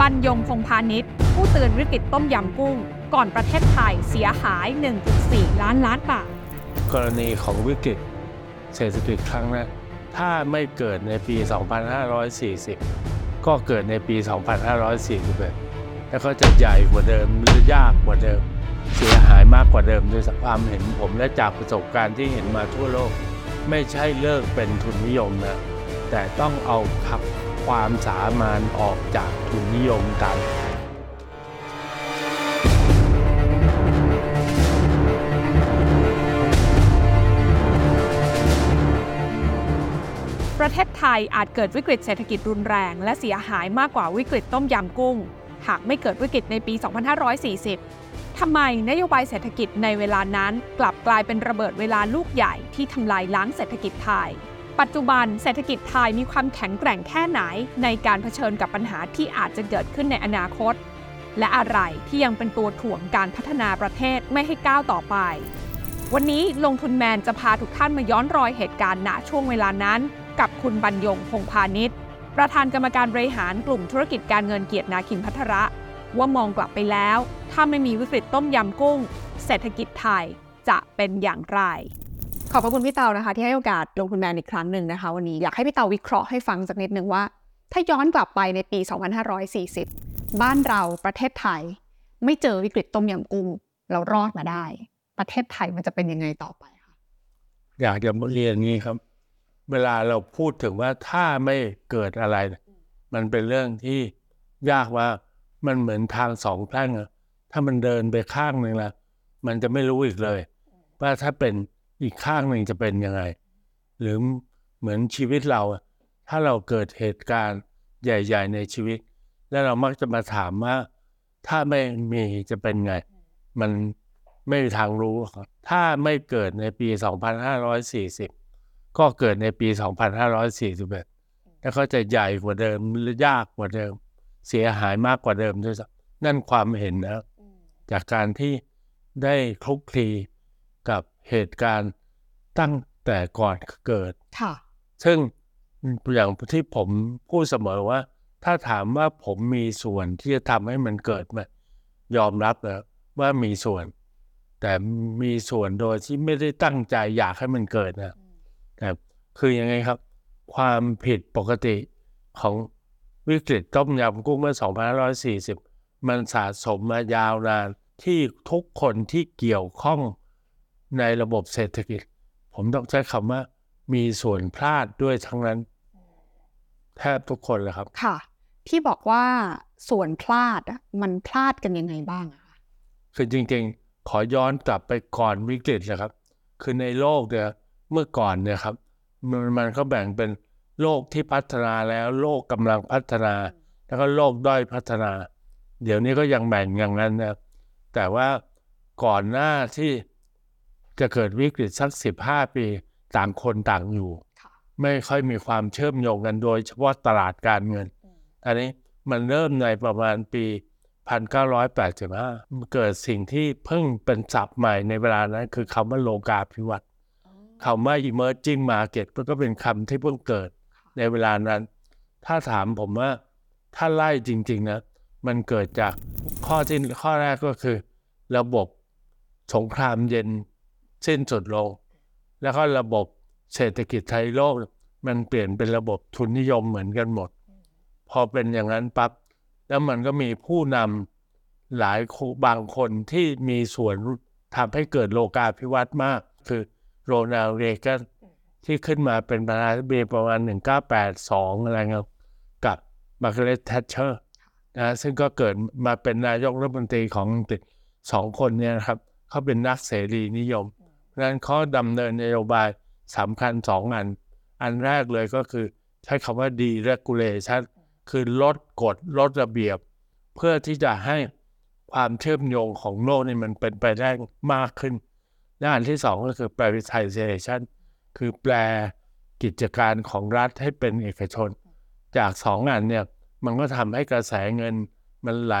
บรรยงพงพาณิชย์ ผู้เตือนวิกฤตต้มยำกุ้ง ก่อนประเทศไทยเสียหาย 1.4 ล้านล้านบาท กรณีของวิกฤตเศรษฐกิจครั้งนั้นถ้าไม่เกิดในปี 2540 ก็เกิดในปี 2541 แล้วก็จะใหญ่กว่าเดิมหรือยากกว่าเดิม เสียหายมากกว่าเดิมด้วยความเห็นผมและจากประสบการณ์ที่เห็นมาทั่วโลก ไม่ใช่เลิกเป็นทุนนิยมนะ แต่ต้องเอาขับ ความสามานออกจากทุนนิยมกันประเทศไทยอาจเกิดวิกฤตเศรษฐกิจรุนแรง และเสียหายมากกว่าวิกฤตต้มยำกุ้ง หากไม่เกิดวิกฤตในปี 2540 ทำไมนโยบายเศรษฐกิจในเวลานั้น กลับกลายเป็นระเบิดเวลาลูกใหญ่ที่ทำลายล้างเศรษฐกิจไทย ปัจจุบันเศรษฐกิจไทยมีความแข็งแกร่งแค่ไหนในการเผชิญกับปัญหาที่อาจจะเกิดขึ้นในอนาคต และอะไรที่ยังเป็นตัวถ่วงการพัฒนาประเทศไม่ให้ก้าวต่อไป วันนี้ลงทุนแมนจะพาทุกท่านมาย้อนรอยเหตุการณ์ณช่วงเวลานั้น กับคุณบรรยงพงพาณิชย์ประธานกรรมการบริหารกลุ่มธุรกิจการเงินเกียรตินาคินพัทระ ว่ามองกลับไปแล้ว ถ้าไม่มีวิกฤตต้มยำกุ้ง เศรษฐกิจไทยจะเป็นอย่างไร ขอบพระคุณพี่เตานะคะ ที่ให้โอกาสลงทุนแมนอีกครั้งหนึ่งนะคะ วันนี้อยากให้พี่เตาวิเคราะห์ให้ฟังสักนิดหนึ่งว่า ถ้าย้อนกลับไปในปี 2540 บ้านเราประเทศไทย ไม่เจอวิกฤตต้มยำกุ้งเรารอดมาได้ ประเทศไทยมันจะเป็นยังไงต่อไปคะอยากจะเรียนงี้ครับ เวลาเราพูดถึงว่าถ้าไม่เกิดอะไร มันเป็นเรื่องที่ยากว่ามันเหมือนทางสองแพร่งถ้ามันเดินไปข้างหนึ่งละมันจะไม่รู้อีกเลย ว่าถ้าเป็น อีกข้างหนึ่งจะเป็นยังไง หรือเหมือนชีวิตเราอะถ้าเราเกิดเหตุการณ์ใหญ่ ๆ ในชีวิต แล้วเรามักจะมาถามว่า ถ้าไม่มีจะเป็นไง มันไม่มีทางรู้หรอกครับถ้าไม่เกิดในปี 2540 ก็เกิดในปี 2541แล้วก็จะใหญ่กว่าเดิมหรือยากกว่าเดิม เสียหายมากกว่าเดิมด้วยซ้ำนั่นความเห็นนะจากการที่ได้คลุกคลีกับ เหตุการณ์ตั้งแต่ก่อนเกิด ค่ะ ซึ่งอย่างที่ผมพูดเสมอว่า ถ้าถามว่าผมมีส่วนที่จะทำให้มันเกิดไหมยอมรับแล้วว่ามีส่วน แต่มีส่วนโดยที่ไม่ได้ตั้งใจอยากให้มันเกิดนะแต่คือยังไงครับ ความผิดปกติของวิกฤตต้มยำกุ้งเมื่อ 2540 มันสะสมมายาวนานที่ทุกคนที่เกี่ยวข้อง ในระบบเศรษฐกิจ ผมต้องใช้คำว่ามีส่วนพลาดด้วยทั้งนั้น แทบทุกคนเลยครับค่ะ ที่บอกว่าส่วนพลาดอะมันพลาดกันยังไงบ้างอะคะคือจริงๆ ขอย้อนกลับไปก่อนวิกฤตนะครับ คือในโลกเนี่ยเมื่อก่อนเนี่ยครับ มันมันก็แบ่งเป็นโลกที่พัฒนาแล้วโลกกำลังพัฒนา แล้วก็โลกด้อยพัฒนา เดี๋ยวนี้ก็ยังแบ่งอย่างนั้นนะแต่ว่าก่อนหน้าที่ จะเกิดวิกฤตสักสิบห้าปีต่างคนต่างอยู่ค่ะไม่ค่อยมีความเชื่อมโยงกันโดยเฉพาะตลาดการเงิน อันนี้มันเริ่มในประมาณปี 1985 เกิดสิ่งที่เพิ่งเป็นศัพท์ใหม่ในเวลานั้น คือคำว่าโลกาภิวัตน์คำว่า emerging market มันก็เป็นคำที่เพิ่งเกิดในเวลานั้น ถ้าถามผมว่าถ้าไล่จริง ๆ นะ มันเกิดจากข้อที่ข้อแรกก็คือ ระบบสงครามเย็น สิ้นสุดลง แล้วก็ระบบเศรษฐกิจไทยโลก มันเปลี่ยนเป็นระบบทุนนิยมเหมือนกันหมด พอเป็นอย่างนั้นปั๊บแล้วมันก็มีผู้นำหลายบางคนที่มีส่วนทำให้เกิดโลกาภิวัตน์มาก คือโรนัลด์เรแกนที่ขึ้นมาเป็นประธานาธิบดีประมาณ 1982 อะไรเงี้ยกับมาร์กาเร็ตแทชเชอร์นะซึ่งก็เกิดมาเป็นนายกรัฐมนตรีของอังกฤษสองคนเนี่ยครับเขาเป็นนักเสรีนิยม นั้นเขาดำเนินนโยบายสำคัญสองอัน อันแรกเลยก็คือใช้คำว่า deregulation คือลดกฎลดระเบียบ เพื่อที่จะให้ความเชื่อมโยงของโลกนี่มันเป็นไปได้มากขึ้นและอันที่สองก็คือ privatization คือแปลกิจการของรัฐให้เป็นเอกชน จากสองอันเนี่ยมันก็ทำให้กระแสเงินมันไหล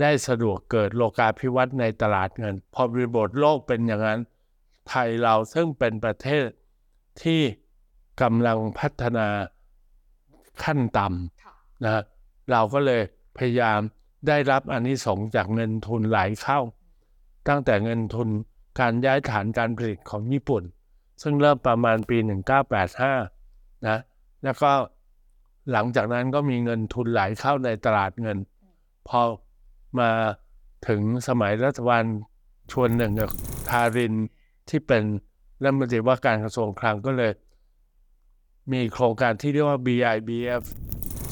ได้สะดวกเกิดโลกาภิวัตน์ในตลาดเงิน พอบริบทโลกเป็นอย่างนั้น ไทยเราซึ่งเป็นประเทศที่กำลังพัฒนาขั้นต่ำค่ะนะเราก็เลยพยายามได้รับอันนี้สงส์จากเงินทุนไหลเข้า ตั้งแต่เงินทุนการย้ายฐานการผลิตของญี่ปุ่น ซึ่งเริ่มประมาณปี 1985 นะ แล้วก็หลังจากนั้นก็มีเงินทุนไหลเข้าในตลาดเงิน พอมาถึงสมัยรัฐบาลชวนหนึ่งกับทาริน ที่เป็นรัฐมนตรีว่าการกระทรวงคลังก็เลย มีโครงการที่เรียกว่า BIBF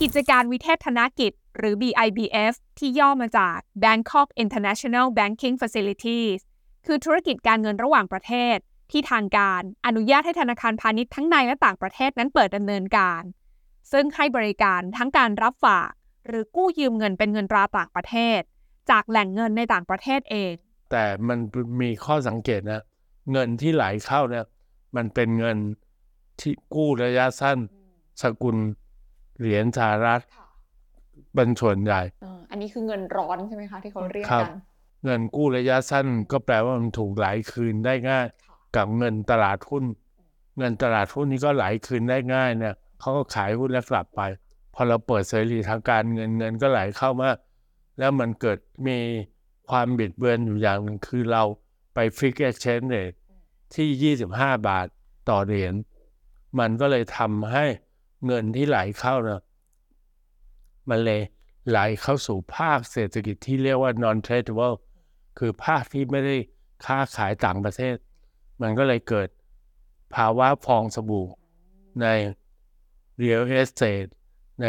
กิจการวิเทศธนกิจ หรือ BIBF ที่ย่อมาจาก Bangkok International Banking Facilities คือธุรกิจการเงินระหว่างประเทศ ที่ทางการอนุญาตให้ธนาคารพาณิชย์ทั้งในและต่างประเทศนั้นเปิดดำเนินการ ซึ่งให้บริการทั้งการรับฝาก หรือกู้ยืมเงินเป็นเงินตราต่างประเทศ จากแหล่งเงินในต่างประเทศเอง แต่มันมีข้อสังเกตนะ เงินที่ไหลเข้าเนี่ยมันเป็นเงินที่กู้ระยะสั้นสกุลเหรียญสหรัฐเป็นส่วนใหญ่เอออันนี้คือเงินร้อนใช่ไหมคะที่เขาเรียกครับกัน เงินกู้ระยะสั้นก็แปลว่ามันถูกไหลคืนได้ง่าย กับเงินตลาดหุ้น เงินตลาดหุ้นนี้ก็ไหลคืนได้ง่ายเนี่ยเขาก็ขายหุ้นแล้วกลับไป พอเราเปิดเสรีทางการเงินเงินก็ไหลเข้ามาแล้วมันเกิดมีความบิดเบือนอยู่อย่างหนึ่งคือเรา ไปฟิก exchange rate ที่ 25 บาทต่อเหรียญมันก็เลยทำให้เงินที่ไหลเข้าเนี่ยมันเลยไหลเข้าสู่ภาคเศรษฐกิจที่เรียกว่า non tradable คือภาคที่ไม่ได้ค้าขายต่างประเทศ มันก็เลยเกิดภาวะฟองสบู่ใน real estate ใน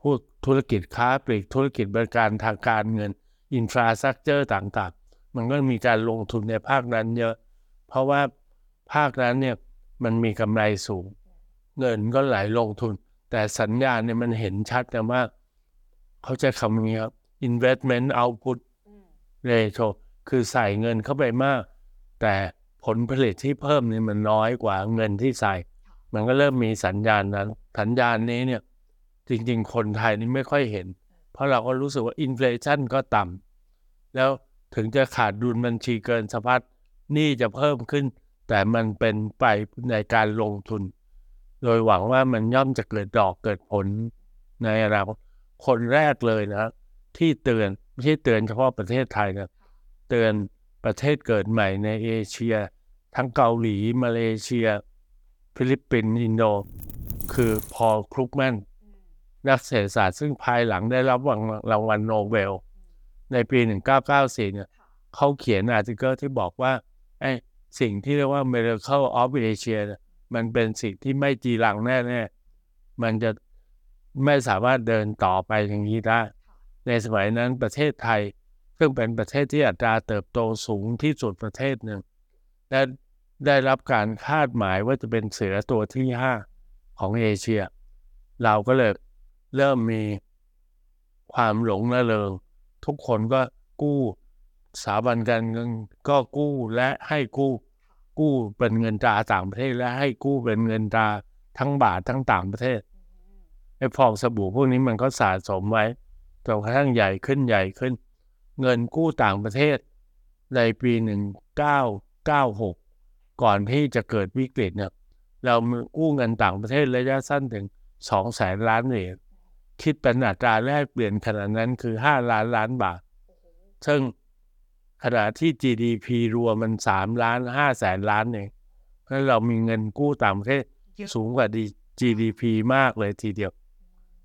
พวกธุรกิจค้าปลีกธุรกิจบริการทางการเงิน infrastructure ต่างๆ มันก็มีการลงทุนในภาคนั้นเยอะ เพราะว่าภาคนั้นเนี่ยมันมีกำไรสูง เงินก็ไหลลงทุน แต่สัญญาณเนี่ยมันเห็นชัดนะว่า เขาจะคำนี้ครับ investment output ratio คือใส่เงินเข้าไปมาก แต่ผลผลิตที่เพิ่มนี่มันน้อยกว่าเงินที่ใส่ มันก็เริ่มมีสัญญาณนั้น สัญญาณนี้เนี่ยจริง ๆ คนไทยนี่ไม่ค่อยเห็น เพราะเราก็รู้สึกว่า inflation ก็ต่ำแล้ว ถึงจะขาดดุลบัญชีเดินสะพัดหนี้จะเพิ่มขึ้น แต่มันเป็นไปในการลงทุน โดยหวังว่ามันย่อมจะเกิดดอกเกิดผลในอนาคตคนแรกเลยนะ ที่เตือนไม่ใช่เตือนเฉพาะประเทศไทยนะเตือนประเทศเกิดใหม่ในเอเชีย ทั้งเกาหลีมาเลเซีย ฟิลิปปินส์อินโด คือพอลครุกแมนนักเศรษฐศาสตร์ซึ่งภายหลังได้รับรางวัลรางวัลโนเบล ในปี 1994 เนี่ยเขาเขียน article ที่บอกว่าไอ้สิ่งที่เรียกว่า Miracle of Asia เนี่ยมันเป็นสิ่งที่ไม่จีรังแน่ๆ มันจะไม่สามารถเดินต่อไปอย่างนี้ได้ ในสมัยนั้นประเทศไทย ซึ่งเป็นประเทศที่อัตราเติบโตสูงที่สุดประเทศหนึ่งและได้รับการคาดหมายว่าจะเป็นเสือตัวที่ห้าของเอเชีย เราก็เลยเริ่มมีความหลงระเริง ทุกคนก็กู้สถาบันการเงินก็กู้และให้กู้กู้เป็นเงินตราต่างประเทศและให้กู้เป็นเงินตราทั้งบาททั้งต่างประเทศไอ้ฟองสบู่พวกนี้มันก็สะสมไว้จนกระทั่งใหญ่ขึ้นใหญ่ขึ้น เงินกู้ต่างประเทศ ในปี1996ก่อนที่จะเกิดวิกฤตเนี่ยเรามีกู้เงินต่างประเทศระยะสั้นถึง2แสนล้านเหรียญ คิดเป็นอัตราแลกเปลี่ยนขนาดนั้นคือ5ล้านล้านบาท ซึ่งขณะที่ GDP รวมมัน3ล้าน5แสนล้านเองเพราะฉะนั้นเรามีเงินกู้ต่างประเทศสูงกว่า GDP มากเลยทีเดียว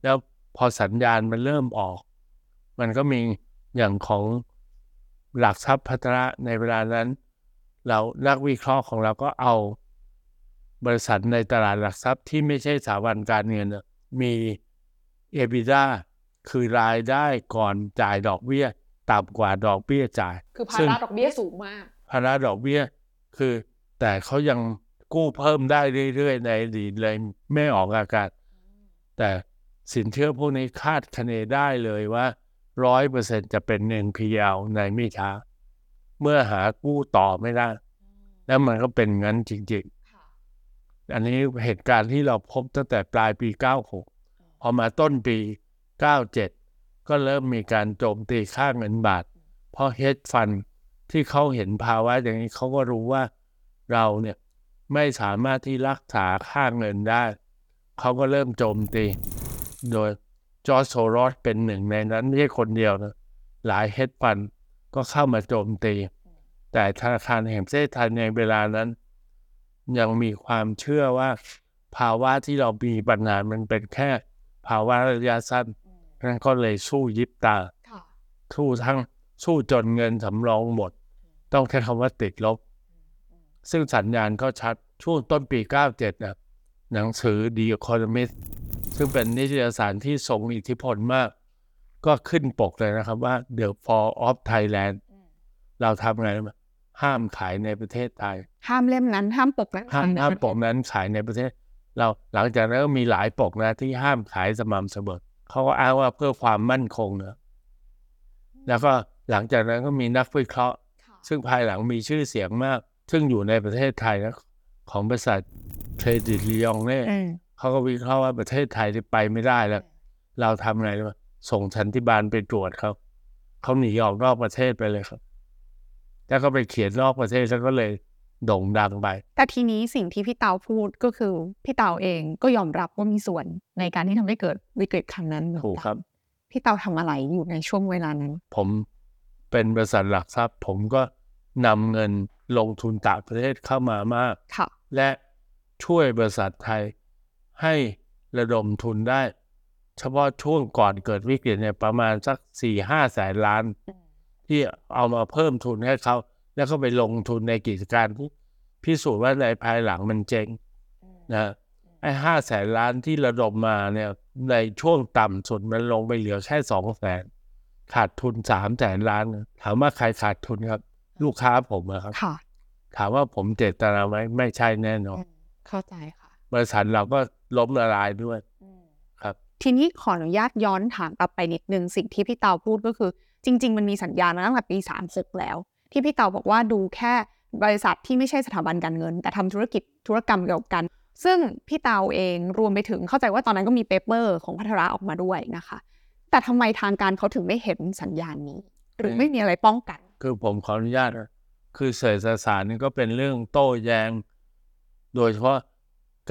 แล้วพอสัญญาณมันเริ่มออก มันก็มีอย่างของหลักทรัพย์พัฒระในเวลานั้น เรานักวิเคราะห์ของเราก็เอาบริษัทในตลาดหลักทรัพย์ที่ไม่ใช่สถาบันการเงินน่ะมี EBITDA คือรายได้ก่อนจ่ายดอกเบี้ยต่ำกว่าดอกเบี้ยจ่าย คือภาซึ่งระดอกเบี้ยสูงมาก ภาระดอกเบี้ยคือ แต่เขายังกู้เพิ่มได้เรื่อยๆ ในอดีตเลยไม่ออกอากาศ แต่สินเชื่อพวกนี้คาดคะเนได้เลยว่าร้อยเปอร์เซ็นจะเป็น NPL ในไม่ช้า เมื่อหากู้ต่อไม่ได้ แล้วมันก็เป็นงั้นจริงๆ อันนี้เหตุการณ์ที่เราพบตั้งแต่ปลายปี 96พ อมาต้นปี 97 ก็เริ่มมีการโจมตีค่าเงินบาท เพราะเฮดฟันที่เขาเห็นภาวะอย่างนี้เขาก็รู้ว่าเราเนี่ยไม่สามารถที่รักษาค่าเงินได้ เขาก็เริ่มโจมตี โดยจอร์จโซรอสเป็นหนึ่งในนั้นไม่ใช่คนเดียวนะหลายเฮดฟันก็เข้ามาโจมตี แต่ธนาคารแห่งประเทศไทยในเวลานั้น ยังมีความเชื่อว่าภาวะที่เรามีปัญหามันเป็นแค่ ภาวะระยะสั้นนั่นก็เลยสู้ยิบตาค่ะสู้ทั้งสู้จนเงินสำรองหมด ต้องใช้คำว่าติดลบ ซึ่งสัญญาณก็ชัดช่วงต้นปี 97นะหนังสือ The Economist ซึ่งเป็นนิตยสารที่ทรงอิทธิพลมาก ก็ขึ้นปกเลยนะครับว่า The Fall of Thailand เราทำไงรู้ไหมห้ามขายในประเทศไทย ห้ามเล่มนั้น ห้ามปกนั้นห้ามห้ามปกนั้นขายในประเทศ เราหลังจากนั้นก็มีหลายปกนะที่ห้ามขายสม่ำเสมอเขาก็อ้างว่าเพื่อความมั่นคงนะแล้วก็หลังจากนั้นก็มีนักวิเคราะห์ค่ะซึ่งภายหลังมีชื่อเสียงมาก ซึ่งอยู่ในประเทศไทยนะของบริษัทเครดิตลียงเนี่ยอืมเขาก็วิเคราะห์ว่าประเทศไทยที่ไปไม่ได้แล้ว เราทำไงรู้ไหมส่งชันทิบาลไปตรวจเขาเขาหนีออกนอกประเทศไปเลยครับ แล้วก็ไปเขียนนอกประเทศแล้วก็เลย โด่งดังไป แต่ทีนี้สิ่งที่พี่เตาพูดก็คือ พี่เตาเองก็ยอมรับว่ามีส่วนในการที่ทำให้เกิดวิกฤตครั้งนั้นเหมือนถูกกันครับ พี่เตาทำอะไรอยู่ในช่วงเวลานั้น ผมเป็นบริษัทหลักทรัพย์ ผมก็นำเงินลงทุนต่างประเทศเข้ามามากค่ะและช่วยบริษัทไทยให้ระดมทุนได้ เฉพาะช่วงก่อนเกิดวิกฤตเนี่ยประมาณสักสี่ห้าแสนล้าน ที่เอามาเพิ่มทุนให้เขา แล้วก็ไปลงทุนในกิจการที่พิสูจน์ว่าในภายหลังมันเจ๊งนะไอ้ห้าแสนล้านที่ระดมมาเนี่ยในช่วงต่ำสุดมันลงไปเหลือแค่สองแสนขาดทุนสามแสนล้านนะถามว่าใครขาดทุนครับ ลูกค้าผมอะครับค่ะถามว่าผมเจตนาไหมไม่ใช่แน่นอนเข้าใจค่ะ บริษัทเราก็ล้มละลายด้วยครับ ทีนี้ขออนุญาตย้อนถามกลับไปนิดนึงสิ่งที่พี่เตาพูดก็คือ จริง ๆ มันมีสัญญาณมาตั้งแต่ปี36แล้ว ที่พี่เต่าบอกว่าดูแค่บริษัทที่ไม่ใช่สถาบันการเงิน แต่ทำธุรกิจธุรกรรมเกี่ยวกัน ซึ่งพี่เตาเองรวมไปถึงเข้าใจว่าตอนนั้นก็มีเปเปอร์ของพัทระออกมาด้วยนะคะ แต่ทำไมทางการเขาถึงไม่เห็นสัญญาณนี้ หรือไม่มีอะไรป้องกัน คือผมขออนุญาต คือเศรษฐศาสตร์นี่ก็เป็นเรื่องโต้แย้ง โดยเฉพาะ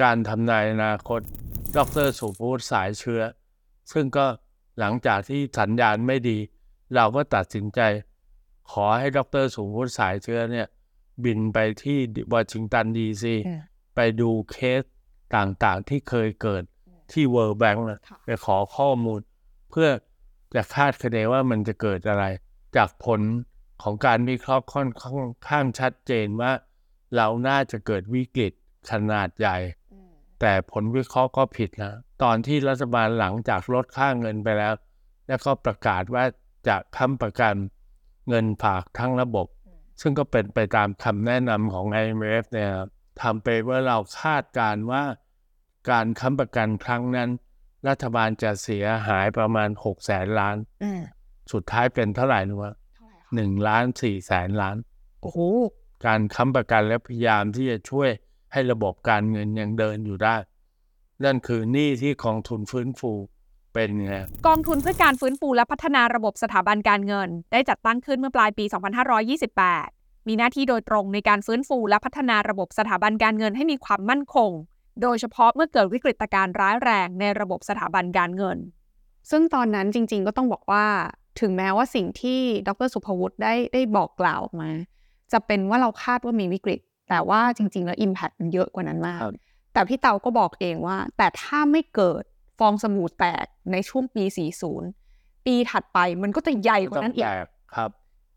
การทำนายอนาคต ดรศุภวุฒิสายเชื้อ ซึ่งก็หลังจากที่สัญญาณไม่ดี เราก็ตัดสินใจ ขอให้ดรศุภวุฒิสายเชื้อเนี่ย บินไปที่วอชิงตันดีซีอืมไปดูเคสต่างๆ ที่เคยเกิดที่เวิร์ b แบง k นะค่ะไปขอข้อมูล เพื่อจะคาดคะเนว่ามันจะเกิดอะไร จากผลของการวิเคราะห์ค่อนข้างข้างชัดเจนว่า เราน่าจะเกิดวิกฤตขนาดใหญ่ แต่ผลวิเคราะห์ก็ผิดนะ ตอนที่รัฐบาลหลังจากลดค่าเงินไปแล้ว แล้วก็ประกาศว่าจะค้ำประกัน เงินฝากทั้งระบบ ซึ่งก็เป็นไปตามคำแนะนำของ IMF เนี่ยครับทำไปว่าเราคาดการณ์ว่าการค้ำประกันครั้งนั้น รัฐบาลจะเสียหายประมาณ6แสนล้านอืมสุดท้ายเป็นเท่าไหร่นะวะเท่าไหร่คะหนึ่งล้านสี่แสนล้าน โอ้โห การค้ำประกันและพยายามที่จะช่วยให้ระบบการเงินยังเดินอยู่ได้ นั่นคือหนี้ที่กองทุนฟื้นฟู เป็นไงกองทุนเพื่อการฟื้นฟูและพัฒนาระบบสถาบันการเงิน ได้จัดตั้งขึ้นเมื่อปลายปี 2528 มีหน้าที่โดยตรงในการฟื้นฟูและพัฒนาระบบสถาบันการเงินให้มีความมั่นคง โดยเฉพาะเมื่อเกิดวิกฤตการณ์ร้ายแรงในระบบสถาบันการเงิน ซึ่งตอนนั้นจริง ๆ ก็ต้องบอกว่า ถึงแม้ว่าสิ่งที่ดรสุภวุฒิได้ได้บอกกล่าวออกมา จะเป็นว่าเราคาดว่ามีวิกฤต แต่ว่าจริง ๆ แล้ว Impact มันเยอะกว่านั้นมากครับแต่พี่เตาก็บอกเองว่า แต่ถ้าไม่เกิด ฟองสบู่แตกในช่วงปี 40 ปีถัดไปมันก็จะใหญ่กว่านั้นอีกแตกครับ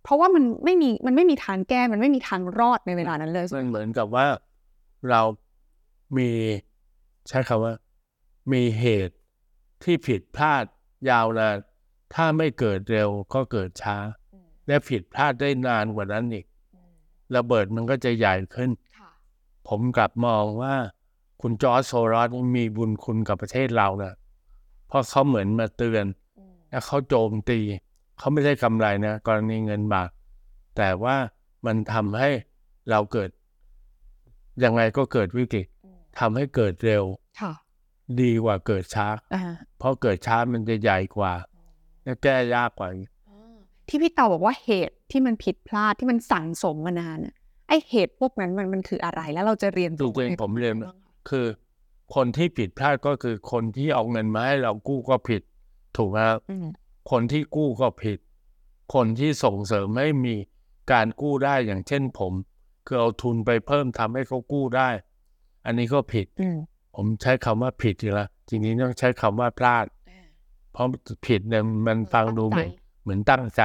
เพราะว่ามันไม่มีมันไม่มีทางแก้มันไม่มีทางรอดในเวลานั้นเลยมันเหมือนกับว่าเรามีใช้คำว่า มีเหตุที่ผิดพลาดยาวนานถ้าไม่เกิดเร็วก็เกิดช้า และผิดพลาดได้นานกว่านั้นอีกระเบิดมันก็จะใหญ่ขึ้นค่ะผมกลับมองว่า คุณจอร์จโซรอสนี่มีบุญคุณกับประเทศเรานะเพราะเขาเหมือนมาเตือนแล้วเขาโจมตี เขาไม่ได้กำไรนะกรณีเงินบาท แต่ว่ามันทำให้เราเกิด ยังไงก็เกิดวิกฤตทำให้เกิดเร็วค่ะดีกว่าเกิดช้าอ่าเพราะเกิดช้ามันจะใหญ่กว่าและแก้ยากกว่าอีกที่พี่เตาบอกว่าเหตุที่มันผิดพลาดที่มันสั่งสมมานานน่ะไอเหตุพวกนั้นมันมันคืออะไรแล้วเราจะเรียนจริงๆผมเรียน คือคนที่ผิดพลาดก็คือคนที่เอาเงินมาให้เรากู้ก็ผิด ถูกไหมครับอืมคนที่กู้ก็ผิด คนที่ส่งเสริมให้มีการกู้ได้อย่างเช่นผม คือเอาทุนไปเพิ่มทำให้เขากู้ได้ อันนี้ก็ผิดอืมผมใช้คำว่าผิดอยู่แล้วจริงๆต้องใช้คำว่าพลาด เพราะผิดเนี่ยมันฟังดูเหมือนเหมือนตั้งใจ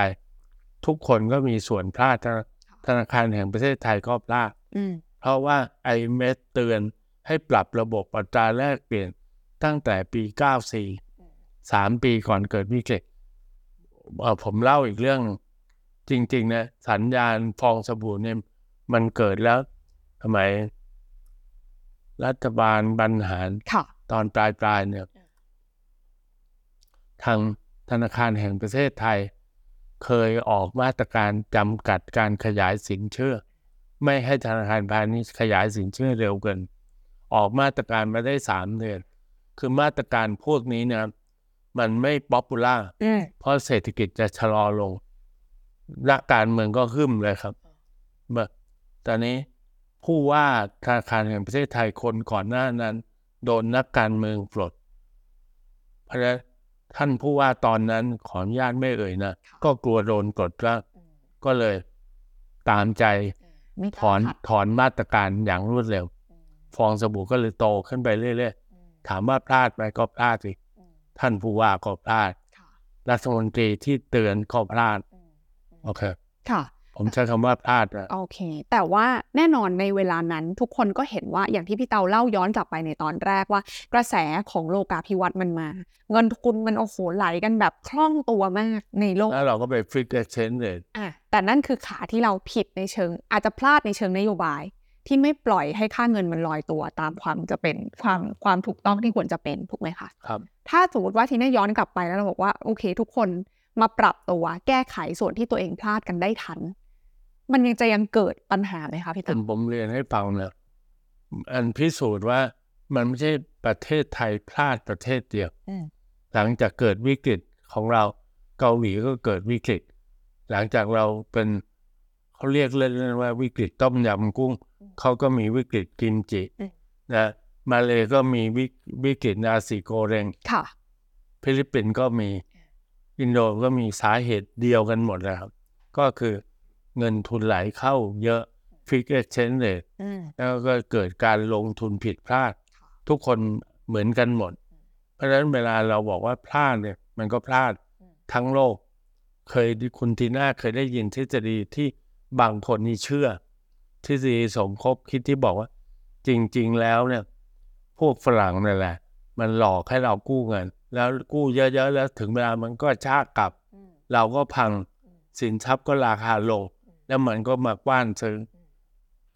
ทุกคนก็มีส่วนพลาดธนาธนาคารแห่งประเทศไทยก็พลาดอืมเพราะว่า IMF เตือน ให้ปรับระบบอัตราแลกเปลี่ยนตั้งแต่ปี 94สามปีก่อนเกิดวิกฤตเอ่อผมเล่าอีกเรื่องหนึ่งจริง ๆ นะ สัญญาณฟองสบู่เนี่ยมันเกิดแล้วสมัยรัฐบาลบรรหารค่ะตอนปลายปลายๆเนี่ย ทางธนาคารแห่งประเทศไทย เคยออกมาตรการจำกัดการขยายสินเชื่อ ไม่ให้ธนาคารพาณิชย์ขยายสินเชื่อเร็วเกิน ออกมาตรการมาได้สามเดือน คือมาตรการพวกนี้เนี่ยมันไม่ป๊อปปูล่าอืมเพราะเศรษฐกิจจะชะลอลงนักการเมืองก็ขึ้นเลยครับเมื่อตอนนี้ผู้ว่าธนาคารแห่งประเทศไทยคนก่อนหน้านั้น โดนนักการเมืองปลด เพราะฉะนั้นท่านผู้ว่าตอนนั้นขออนุญาตไม่เอ่ยนะ ก็กลัวโดนปลดแล้วก็เลยตามใจไม่ถอนขัดถอนมาตรการอย่างรวดเร็ว ฟองสบู่ก็เลยโตขึ้นไปเรื่อยๆ ถามว่าพลาดไหมก็พลาดสิท่านผู้ว่าก็พลาดค่ะรัฐมนตรีที่เตือนก็พลาด โอเค ค่ะ ผมใช้คำว่าพลาดนะโอเค แต่ว่าแน่นอนในเวลานั้นทุกคนก็เห็นว่าอย่างที่พี่เตาเล่าย้อนกลับไปในตอนแรกว่า กระแสของโลกาภิวัตน์มันมา เงินทุนมันโอ้โหไหลกันแบบคล่องตัวมากในโลก แล้วเราก็ไปฟิกเชนเลยอะแต่นั่นคือขาที่เราผิดในเชิง อาจจะพลาดในเชิงนโยบาย ที่ไม่ปล่อยให้ค่าเงินมันลอยตัวตามความจะเป็นความความถูกต้องที่ควรจะเป็นถูกไหมคะครับ ถ้าสมมติว่าทีนี้ย้อนกลับไปแล้วเราบอกว่าโอเค ทุกคนมาปรับตัวแก้ไขส่วนที่ตัวเองพลาดกันได้ทัน มันยังจะยังเกิดปัญหาไหมคะพี่ผตั้มมผมเรียนให้ฟังนะอันพิสูจน์ว่ามันไม่ใช่ประเทศไทยพลาดประเทศเดียวอืมหลังจากเกิดวิกฤตของเราเกาหลีก็เกิดวิกฤต หลังจากเราเป็นเขาเรียกเล่นๆว่าวิกฤตต้มยำกุ้ง เขาก็มีวิกฤตกิมจิอืมนะมาเลย์ก็มีวิวิกฤตนาซิโกเร็งค่ะ ฟิลิปปินส์ก็มีอินโดก็มีสาเหตุเดียวกันหมดนะครับ ก็คือเงินทุนไหลเข้าเยอะ fixed exchange เลยอืมแล้วก็เกิดการลงทุนผิดพลาด ทุกคนเหมือนกันหมด เพราะฉะนั้นเวลาเราบอกว่าพลาดเนี่ย มันก็พลาดทั้งโลก เคยคุณทีน่าเคยได้ยินทฤษฎีที่บางคนนี่เชื่อ ทฤษฎีสมคบคิดที่บอกว่า จริง ๆ แล้วเนี่ย พวกฝรั่งนั่นแหละ มันหลอกให้เรากู้เงิน แล้วกู้เยอะ ๆ แล้วถึงเวลามันก็ชากกลับ เราก็พังสินทรัพย์ก็ราคาลงแล้วมันก็มากว้านซื้อ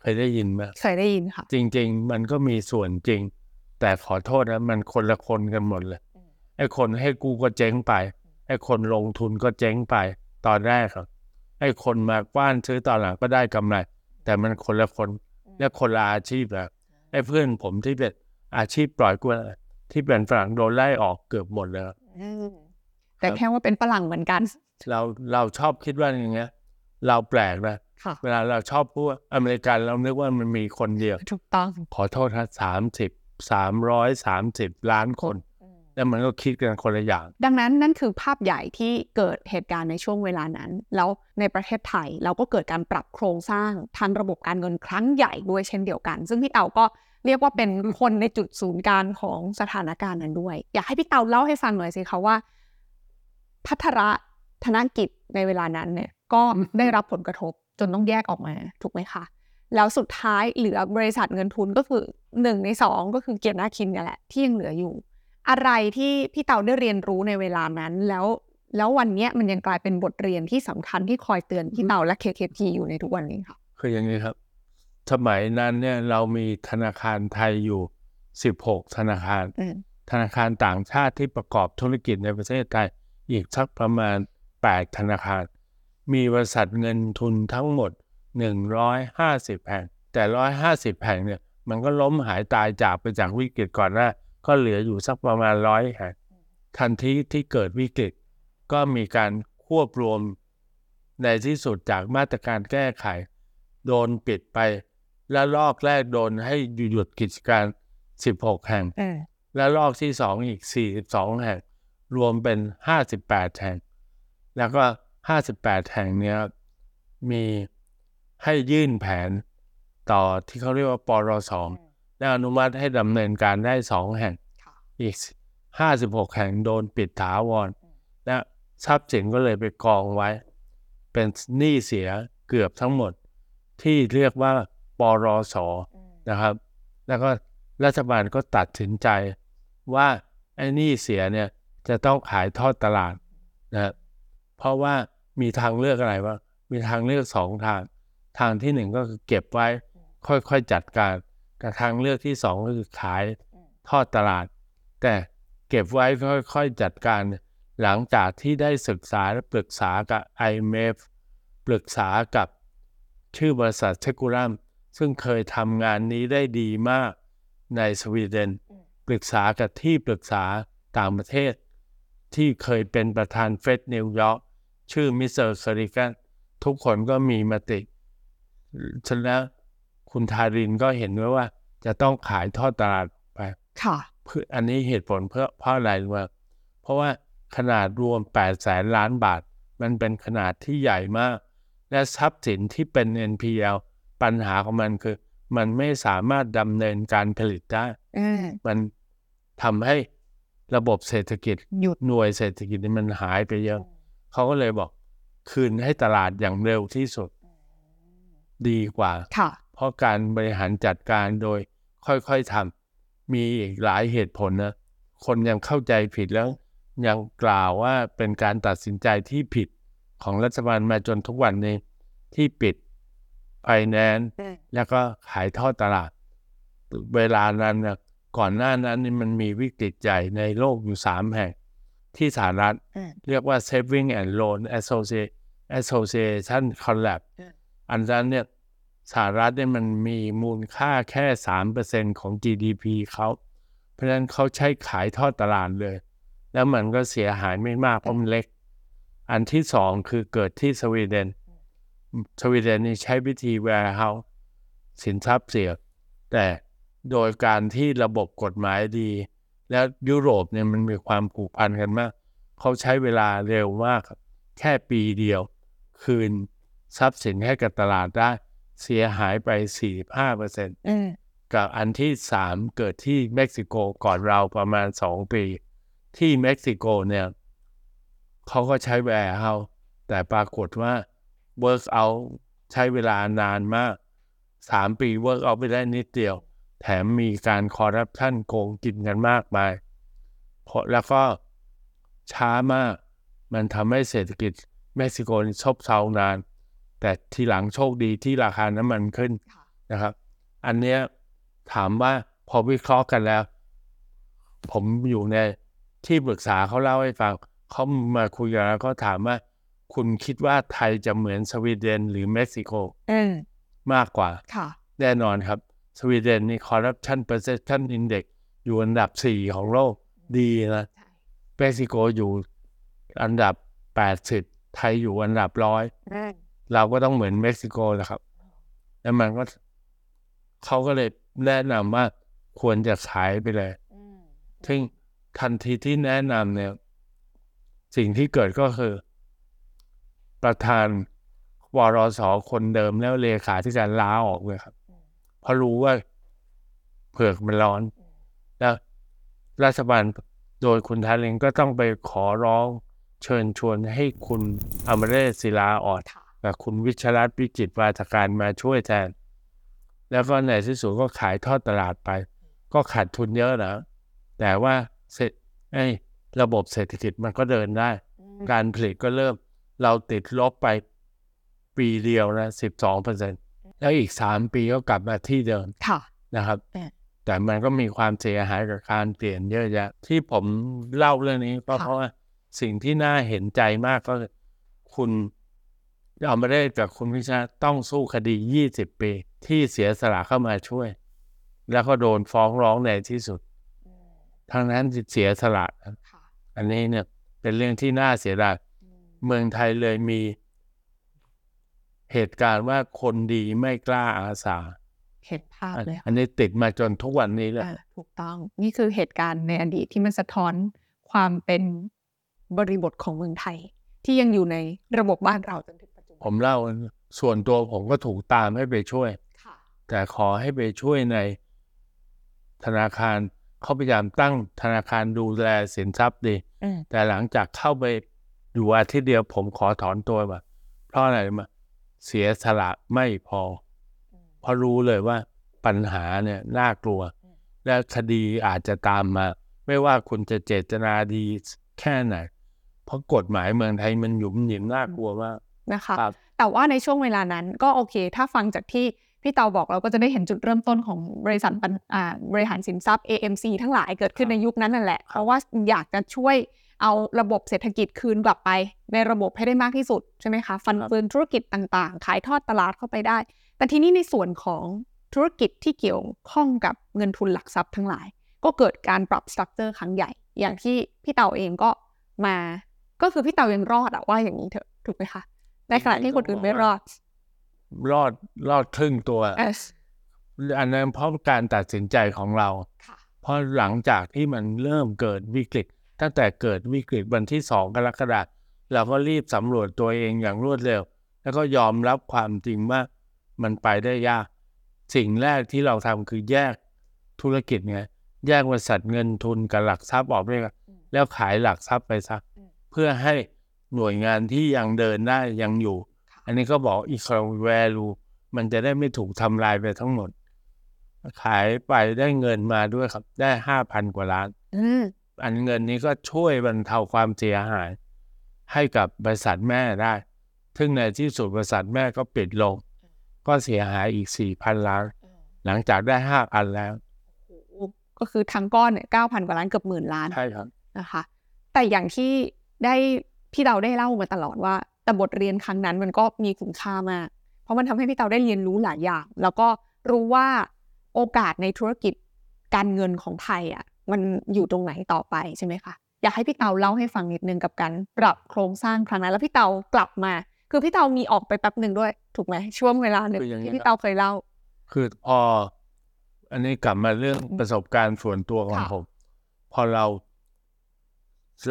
เคยได้ยินไหมเคยได้ยินค่ะ จริง ๆ มันก็มีส่วนจริง แต่ขอโทษนะมันคนละคนกันหมดเลยไอ้คนให้กู้ก็เจ๊งไปไอ้คนลงทุนก็เจ๊งไป ตอนแรกครับไอ้คนมากว้านซื้อตอนหลังก็ได้กำไร แต่มันคนละคนและคนละอาชีพแล้วไอ้เพื่อนผมที่เป็นอาชีพปล่อยกู้ที่เป็นฝรั่งโดนไล่ออกเกือบหมดเลยครับแต่แค่ว่าเป็นฝรั่งเหมือนกัน เราเราชอบคิดว่าอย่างเงี้ย เราแปลกนะค่ะเวลาเราชอบพูดว่าอเมริกันเรานึกว่ามันมีคนเดียว ถูกต้อง ขอโทษครับสามสิบสามร้อยสามสิบล้านคน แล้วมันก็คิดกันคนละอย่าง ดังนั้นนั่นคือภาพใหญ่ที่เกิดเหตุการณ์ในช่วงเวลานั้น แล้วในประเทศไทยเราก็เกิดการปรับโครงสร้างทางระบบการเงินครั้งใหญ่ด้วยเช่นเดียวกัน ซึ่งพี่เตาก็เรียกว่าเป็นคนในจุดศูนย์กลางของสถานการณ์นั้นด้วย อยากให้พี่เตาเล่าให้ฟังหน่อยสิคะว่า พัทระธนกิจในเวลานั้นเนี่ยก็ได้รับผลกระทบจนต้องแยกออกมาถูกไหมคะแล้วสุดท้ายเหลือบริษัทเงินทุนก็คือหนึ่งในสองก็คือเกียรตินาคินเนี่ยแหละที่ยังเหลืออยู่ อะไรที่พี่เตาได้เรียนรู้ในเวลานั้น แล้วแล้ววันเนี้ยมันยังกลายเป็นบทเรียนที่สำคัญที่คอยเตือนพี่เตาและ KKP อยู่ในทุกวันนี้ค่ะคืออย่างนี้ครับ สมัยนั้นเนี่ยเรามีธนาคารไทยอยู่สิบหกธนาคารอืมธนาคารต่างชาติที่ประกอบธุรกิจในประเทศไทยอีกสักประมาณ 8 ธนาคาร มีบริษัทเงินทุนทั้งหมด 150 แห่งแต่ 150 แห่งเนี่ยมันก็ล้มหายตายจากไปจากวิกฤตก่อนหน้า ก็เหลืออยู่สักประมาณร้อยแห่งทันทีที่เกิดวิกฤต ก็มีการควบรวมในที่สุดจากมาตรการแก้ไข โดนปิดไป และลอกแรกโดนให้หยุดกิจการ 16 แห่งเออและรอบที่สองอีก 42 แห่ง รวมเป็น 58 แห่ง แล้วก็ 58 แห่งเนี้ยมีให้ยื่นแผนต่อที่เขาเรียกว่าปรส และอนุมัติให้ดำเนินการได้สองแห่งค่ะอีก56แห่งโดนปิดถาวร และทรัพย์สินก็เลยไปกองไว้ เป็นหนี้เสียเกือบทั้งหมด ที่เรียกว่าปรสนะครับ แล้วก็รัฐบาลก็ตัดสินใจว่าไอ้หนี้เสียเนี่ยจะต้องขายทอดตลาดนะเพราะว่ามีทางเลือกอะไรว่างมีทางเลือกสองทาง ทางที่หนึ่งก็คือเก็บไว้ค่อยๆจัดการ กับทางเลือกที่สองก็คือขายทอดตลาด แต่เก็บไว้ค่อยๆจัดการหลังจากที่ได้ศึกษาและปรึกษากับ IMF ปรึกษากับชื่อบริษัท Securum ซึ่งเคยทำงานนี้ได้ดีมากในสวีเดน ปรึกษากับที่ปรึกษาต่างประเทศ ที่เคยเป็นประธานเฟดนิวยอร์กชื่อมิสเตอร์คอร์ริแกนทุกคนก็มีมติฉะนั้น คุณธารินทร์ก็เห็นไว้ว่า จะต้องขายทอดตลาดไปค่ะเพื่ออันนี้เหตุผลเพื่อเพราะอะไรรู้ไหมเพราะว่าขนาดรวม8แสนล้านบาท มันเป็นขนาดที่ใหญ่มาก และทรัพย์สินที่เป็น NPL ปัญหาของมันคือ มันไม่สามารถดำเนินการผลิตได้อืมมันทำให้ระบบเศรษฐกิจหยุดหน่วยเศรษฐกิจนี่มันหายไปเยอะ เขาก็เลยบอก คืนให้ตลาดอย่างเร็วที่สุด ดีกว่าค่ะ เพราะการบริหารจัดการโดยค่อยๆทำมีอีกหลายเหตุผลนะ คนยังเข้าใจผิดแล้ว ยังกล่าวว่าเป็นการตัดสินใจที่ผิดของรัฐบาลมาจนทุกวันนี้ที่ปิดไฟแนนซ์อืมแล้วก็ขายทอดตลาด เวลานั้นนะก่อนหน้านั้นนี่มันมีวิกฤตใหญ่ในโลกอยู่สามแห่ง ที่สหรัฐอืมเรียกว่า Saving and Loan Associ- Association Collapse อืมอันนั้นเนี่ย สหรัฐเนี่ยมันมีมูลค่าแค่3%ของ GDP เขาเพราะฉะนั้นเขาใช้ขายทอดตลาดเลย แล้วมันก็เสียหายไม่มากเพราะมันเล็ก อันที่สองคือเกิดที่สวีเดน สวีเดนนี่ใช้วิธี warehouse สินทรัพย์เสีย แต่โดยการที่ระบบกฎหมายดี แล้วยุโรปเนี่ยมันมีความผูกพันกันมาก เขาใช้เวลาเร็วมากครับแค่ปีเดียว คืนทรัพย์สินให้กับตลาดได้ เสียหายไป45%อืมกับอันที่สามเกิดที่เม็กซิโกก่อนเราประมาณสองปี ที่เม็กซิโกเนี่ยเขาก็ใช้ warehouse แต่ปรากฏว่า work out ใช้เวลานานมากสามปี work out ไปได้นิดเดียว แถมมีการคอร์รัปชันโกงกินกันมากมายเพราะแล้วก็ช้ามาก มันทำให้เศรษฐกิจเม็กซิโกนี่ซบเซานาน แต่ทีหลังโชคดีที่ราคาน้ำมันขึ้นค่ะนะครับ อันเนี้ยถามว่าพอวิเคราะห์กันแล้ว ผมอยู่ในที่ปรึกษาเขาเล่าให้ฟังเขามาคุยกันแล้วก็ถามว่า คุณคิดว่าไทยจะเหมือนสวีเดนหรือเม็กซิโกอืมมากกว่าค่ะแน่นอนครับ สวีเดนนี่ corruption perception index อยู่อันดับ4ของโลกดีนะใช่เม็กซิโกอยู่อันดับ80ไทยอยู่อันดับร้อยอืม เราก็ต้องเหมือนเม็กซิโกแหละครับ แล้วมันก็เขาก็เลยแนะนำว่าควรจะขายไปเลยอืมซึ่งทันทีที่แนะนำเนี่ย สิ่งที่เกิดก็คือ ประธานวรสคนเดิมแล้วเลขาที่การลาออกเลยครับ เพราะรู้ว่าเผือกมันร้อน แล้วรัฐบาลโดยคุณทาเลงก็ต้องไปขอร้องเชิญชวนให้คุณอมเรศศิลาออดค่ะ กับคุณวิชรัตน์วิจิตรวาทการมาช่วยแทน แล้วก็ในที่สุดก็ขายทอดตลาดไป ก็ขาดทุนเยอะนะแต่ว่าเสร็จไอ้ระบบเศรษฐกิจมันก็เดินได้อืมการผลิตก็เริ่มเราติดลบไปปีเดียวนะสิบสองเปอร์เซ็นแล้วอีกสามปีก็กลับมาที่เดิมค่ะนะครับเออแต่มันก็มีความเสียหายกับการเปลี่ยนเยอะแยะ ที่ผมเล่าเรื่องนี้ก็ค่ะเพราะว่าสิ่งที่น่าเห็นใจมากก็คือคุณ เอามาได้กับคุณพิชาต้องสู้คดี 20 ปี ที่เสียสละเข้ามาช่วย แล้วก็โดนฟ้องร้องในที่สุดอืมทั้งนั้นเสียสละนะค่ะอันนี้เนี่ย เป็นเรื่องที่น่าเสียดายอืมเมืองไทยเลยมีเหตุการณ์ว่าคนดีไม่กล้าอาสาเห็นภาพอันเลยค่ะอันนี้ติดมาจนทุกวันนี้เลยเออถูกต้อง นี่คือเหตุการณ์ในอดีตที่มันสะท้อนความเป็นบริบทของเมืองไทย ที่ยังอยู่ในระบบบ้านเราจนถึงปัจจุ ผบันมเล่าส่วนตัวผมก็ถูกตามให้ไปช่วยค่ะแต่ขอให้ไปช่วยในธนาคารเขาพยายามตั้งธนาคารดูแลสินทรัพย์ดีอืมแต่หลังจากเข้าไปอยู่อาทิตย์เดียวผมขอถอนตัวมาเพราะอะไรมาเสียสละไม่พอ เพราะรู้เลยว่าปัญหาเนี่ยน่ากลัว และคดีอาจจะตามมา ไม่ว่าคุณจะเจตนาดีแค่ไหน เพราะกฎหมายเมืองไทยมันหยุมหยิมน่ากลัวมาก นะคะครับแต่ว่าในช่วงเวลานั้นก็โอเค ถ้าฟังจากที่พี่เตาบอกเราก็จะได้เห็นจุดเริ่มต้นของบริษัทปันอ่าบริหารสินทรัพย์ AMC ทั้งหลายเกิดขึ้นในยุคนั้นนั่นแหละ เพราะว่าอยากจะช่วยเอาระบบเศรษฐกิจคืนกลับไป ในระบบให้ได้มากที่สุด ใช่ไหมคะ ฟันเฟือนธุรกิจต่างๆ ขายทอดตลาดเข้าไปได้ แต่ทีนี้ในส่วนของธุรกิจที่เกี่ยวข้องกับเงินทุนหลักทรัพย์ทั้งหลาย ก็เกิดการปรับสตรัคเจอร์ครั้งใหญ่ อย่างที่พี่เตาเองก็มา ก็คือพี่เตายังรอดอะว่าอย่างนี้เถอะถูกไหมคะ ในขณะที่คนอื่นไม่รอด รอดรอดครึ่งตัวเอสอันนั้นเพราะการตัดสินใจของเราค่ะเพราะหลังจากที่มันเริ่มเกิดวิกฤต ตั้งแต่เกิดวิกฤตวันที่สองกรกฎาคมเราก็รีบสำรวจตัวเองอย่างรวดเร็ว แล้วก็ยอมรับความจริงว่ามันไปได้ยาก สิ่งแรกที่เราทำคือแยกธุรกิจไงแยกบริษัทเงินทุนกับหลักทรัพย์ออกด้วยกันแล้วขายหลักทรัพย์ไปซะเพื่อให้ หน่วยงานที่ยังเดินได้ยังอยู่ อันนี้ก็บอก economic value มันจะได้ไม่ถูกทำลายไปทั้งหมด ขายไปได้เงินมาด้วยครับ ได้ห้าพันกว่าล้านอืมอันเงินนี้ก็ช่วยบรรเทาความเสียหาย ให้กับบริษัทแม่ได้ซึ่งในที่สุดบริษัทแม่ก็ปิดลง ก็เสียหายอีกสี่พันล้าน หลังจากได้ห้าพันแล้ว ก็คือทั้งก้อนเนี่ยเก้าพันกว่าล้านเกือบหมื่นล้านใช่ครับนะคะ แต่อย่างที่ได้ พี่เตาได้เล่ามาตลอดว่า แต่บทเรียนครั้งนั้นมันก็มีคุณค่ามาก เพราะมันทำให้พี่เตาได้เรียนรู้หลายอย่าง แล้วก็รู้ว่าโอกาสในธุรกิจการเงินของไทยอะมันอยู่ตรงไหนต่อไปใช่ไหมคะอยากให้พี่เตาเล่าให้ฟังนิดนึงกับการปรับโครงสร้างครั้งนั้นแล้วพี่เตากลับมา คือพี่เตามีออกไปแป๊บหนึ่งด้วย ถูกไหมช่วงเวลาหนึ่งคืออย่างนี้ที่พี่ครับเตาเคยเล่า คือพออันนี้กลับมาเรื่องประสบการณ์ส่วนตัวของค่ะผมพอเรา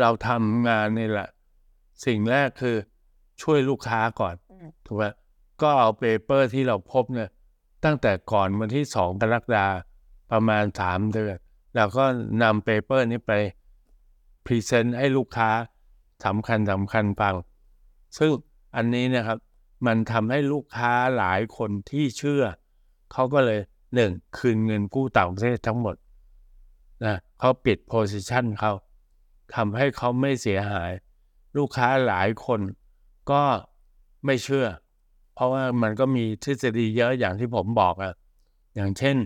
เราทำงานนี่แหละ สิ่งแรกคือช่วยลูกค้าก่อนถูกไหมก็เอา paper ที่เราพบเนี่ยตั้งแต่ก่อนวันที่สองกรกฎาคมประมาณสามเดือนเราก็นำ paper นี้ไปpresent ให้ลูกค้าสำคัญสำคัญฟังซึ่งอันนี้นะครับมันทำให้ลูกค้าหลายคนที่เชื่อ เขาก็เลยหนึ่งคืนเงินกู้ต่างประเทศทั้งหมดนะเขาปิด position เขาทำให้เขาไม่เสียหาย ลูกค้าหลายคนก็ไม่เชื่อ เพราะว่ามันก็มีทฤษฎีเยอะอย่างที่ผมบอกอะอย่างเช่น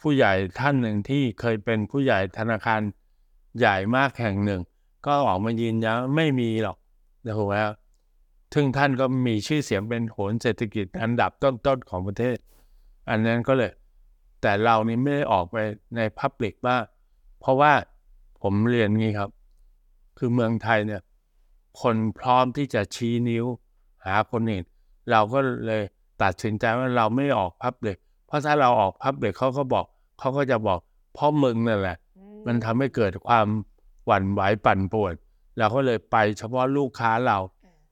ผู้ใหญ่ท่านหนึ่งที่เคยเป็นผู้ใหญ่ธนาคารใหญ่มากแห่งหนึ่ง ก็ออกมายืนยันไม่มีหรอกถูกไหมครับซึ่งท่านก็มีชื่อเสียงเป็นโหนเศรษฐกิจอันดับต้นๆของประเทศ อันนั้นก็เลย แต่เรานี่ไม่ได้ออกไปในพับลิกมาเพราะว่าผมเรียนงี้ครับ คือเมืองไทยเนี่ย คนพร้อมที่จะชี้นิ้ว หาคนอื่นเราก็เลยตัดสินใจว่าเราไม่ออกพับลิกเพราะถ้าเราออกพับลิกเขาก็บอกเขาก็จะบอกเพราะมึงนั่นแหละ มันทำให้เกิดความหวั่นไหวปั่นป่วนเราก็เลยไปเฉพาะลูกค้าเรา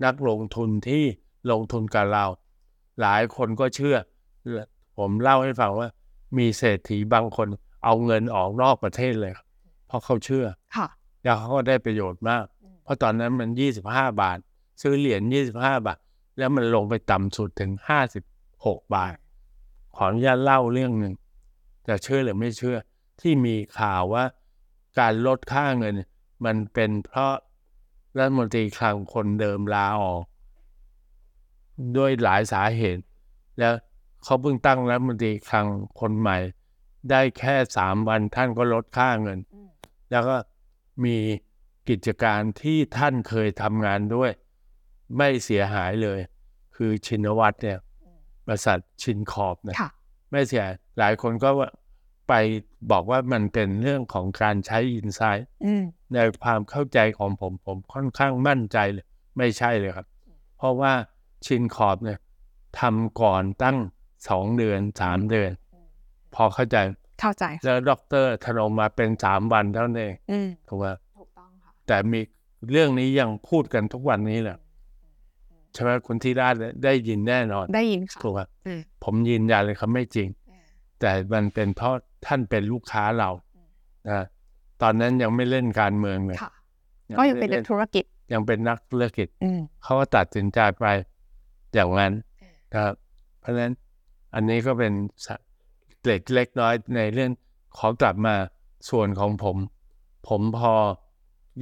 นักลงทุนที่ลงทุนกับเรา หลายคนก็เชื่อ ผมเล่าให้ฟังว่า มีเศรษฐีบางคนเอาเงินออกนอกประเทศเลยครับเพราะเขาเชื่อค่ะแล้วเขาก็ได้ประโยชน์มาก เพราะตอนนั้นมัน 25 บาท ซื้อเหรียญ 25 บาท แล้วมันลงไปต่ำสุดถึง 56 บาท ขออนุญาตเล่าเรื่องหนึ่งจะเชื่อหรือไม่เชื่อ ที่มีข่าวว่าการลดค่าเงิน มันเป็นเพราะรัฐมนตรีคลังคนเดิมลาออก ด้วยหลายสาเหตุ แล้วเขาเพิ่งตั้งรัฐมนตรีคลังคนใหม่ ได้แค่สามวันท่านก็ลดค่าเงิน แล้วก็มี กิจการที่ท่านเคยทำงานด้วย ไม่เสียหายเลย คือชินวัตรเนี่ยบริษัทชินขอบเนี่ยค่ะไม่เสียหายหลายคนก็ว่าไปบอกว่ามันเป็นเรื่องของการใช้อินไซต์อืมในความเข้าใจของผมผมค่อนข้างมั่นใจเลย ไม่ใช่เลยครับ เพราะว่าชินขอบเนี่ยทำก่อนตั้งสองเดือนสามเดือน พอเข้าใจเข้าใจแล้วด็อกเตอร์ทนงมาเป็นสามวันเท่านั้นเองอืมถูกไหมถูกต้องค่ะ แต่มีเรื่องนี้ยังพูดกันทุกวันนี้แหละใช่ไหมคุณที่ได้ได้ยินแน่นอนได้ยินค่ะถูกครับอืมผมยืนยันเลยครับไม่จริง แต่มันเป็นเพราะท่านเป็นลูกค้าเรานะตอนนั้นยังไม่เล่นการเมืองเลยค่ะงก็ยังเป็นไม่เรื่องธุรกิจ ยังเป็นนักธุรกิจอืมเขาก็ตัดสินใจไปอย่างนั้นนะครับเพราะฉะนั้นอันนี้ก็เป็นสะเล็กเล็กน้อยในเรื่องขอกลับมาส่วนของผม ผมพอ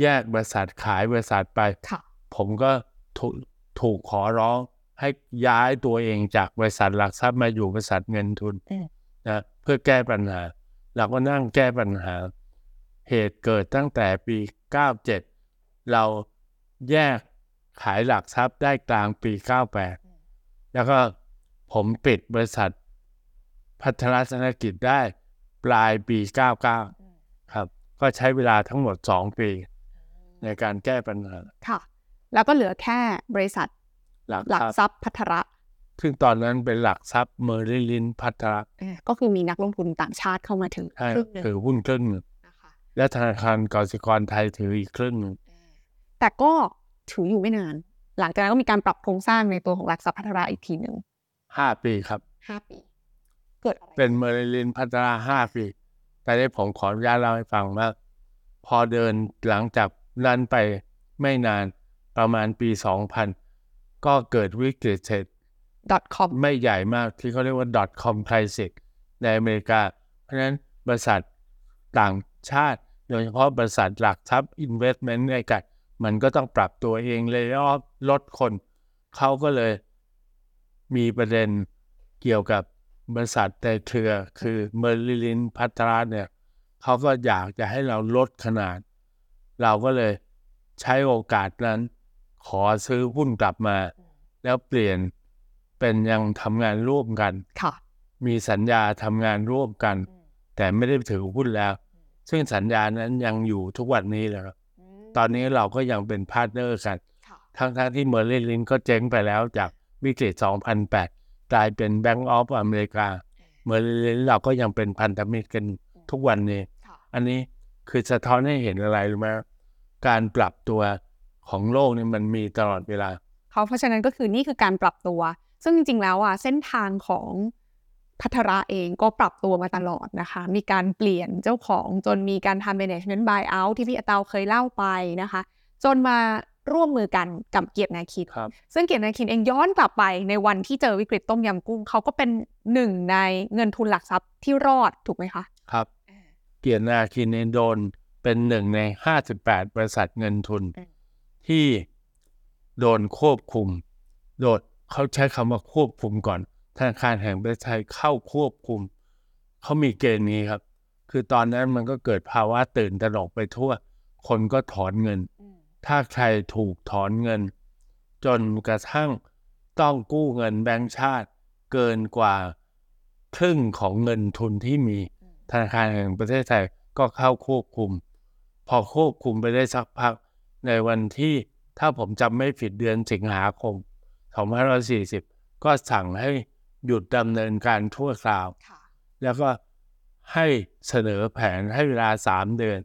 แยกบริษัทขายบริษัทไปค่ะผมก็ถูกถูกขอร้องให้ย้ายตัวเองจากบริษัทหลักทรัพย์มาอยู่บริษัทเงินทุนอืมนะเพื่อแก้ปัญหาเราก็นั่งแก้ปัญหา เหตุเกิดตั้งแต่ปี 97 เราแยกขายหลักทรัพย์ได้กลางปี 98 แล้วก็ผมปิดบริษัท พัฒนาธนกิจได้ปลายปี 99 ครับ ก็ใช้เวลาทั้งหมด 2 ปี ในการแก้ปัญหา ค่ะ แล้วก็เหลือแค่บริษัท หลักหลักทรัพย์ทรัพย์พัทระซึ่งตอนนั้นเป็นหลักทรัพย์เมอริลินพัฒนาเอ่อก็คือมีนักลงทุนต่างชาติเข้ามาถึงใช่ครึ่งหนึ่งถือหุ้นครึ่งหนึ่งนะคะและธนาคารกสิกรไทยถืออีกครึ่งหนึ่งแต่ก็ถืออยู่ไม่นาน หลังจากนั้นก็มีการปรับโครงสร้างในตัวของหลักทรัพย์พัทระอีกทีหนึ่งห้าปีครับห้าปี เกิดอะไรเป็นเมอริลินพัฒนาห้าปี แต่นี้ผมขออนุญาตเล่าให้ฟังว่าพอเดินหลังจาก นั้นไปไม่นานประมาณปี 2000 ก็เกิดวิกฤตเศรษฐดอทคอมไม่ใหญ่มากที่เขาเรียกว่า .com crisis ในอเมริกา เพราะฉะนั้นบริษัทต่างชาติ โดยเฉพาะบริษัทหลักทรัพย์ investment ในกันมันก็ต้องปรับตัวเองเลยออลดคน เขาก็เลยมีประเด็นเกี่ยวกับบริษัทในเครือคือเมอริลินพัทราเนี่ยเขาก็อยากจะให้เราลดขนาด เราก็เลยใช้โอกาสนั้น ขอซื้อหุ้นกลับมา แล้วเปลี่ยนเป็นยังทำงานร่วมกันค่ะมีสัญญาทำงานร่วมกัน แต่ไม่ได้ถือหุ้นแล้ว ซึ่งสัญญานั้นยังอยู่ทุกวันนี้เลยครับตอนนี้เราก็ยังเป็น partner กันค่ะทั้งๆที่ Merrill Lynch ก็เจ๊งไปแล้วจากวิกฤต 2008 กลายเป็น Bank of America Merrill Lynch เราก็ยังเป็นพันธมิตรกันทุกวันนี้ค่ะอันนี้ คือสะท้อนให้เห็นอะไรรู้ไหมการปรับตัวของโลกนี่มันมีตลอดเวลาเขาเพราะฉะนั้นก็คือนี่คือการปรับตัว ซึ่งจริง ๆ แล้วอะเส้นทางของพัทระเองก็ปรับตัวมาตลอดนะคะ มีการเปลี่ยนเจ้าของจนมีการทำ management buyout ที่พี่อาเตาเคยเล่าไปนะคะ จนมาร่วมมือกันกับเกียรตินาคินครับซึ่งเกียรตินาคินเองย้อนกลับไปในวันที่เจอวิกฤตต้มยำกุ้งเขาก็เป็นหนึ่งในเงินทุนหลักทรัพย์ที่รอดถูกไหมคะ ครับ เกียรตินาคินเองโดนเป็นหนึ่งใน 58 บริษัทเงินทุนอืมที่โดนควบคุม โดนเขาใช้คำว่าควบคุมก่อน ธนาคารแห่งประเทศไทยเข้าควบคุม เขามีเกณฑ์นี้ครับ คือตอนนั้นมันก็เกิดภาวะตื่นตระหนกไปทั่ว คนก็ถอนเงิน ถ้าใครถูกถอนเงิน จนกระทั่งต้องกู้เงินแบงก์ชาติเกินกว่าครึ่งของเงินทุนที่มี ธนาคารแห่งประเทศไทยก็เข้าควบคุม พอควบคุมไปได้สักพัก ในวันที่ถ้าผมจำไม่ผิดเดือนสิงหาคม 2540 ก็สั่งให้หยุดดำเนินการทั่วคราวค่ะแล้วก็ให้เสนอแผนให้เวลาสามเดือน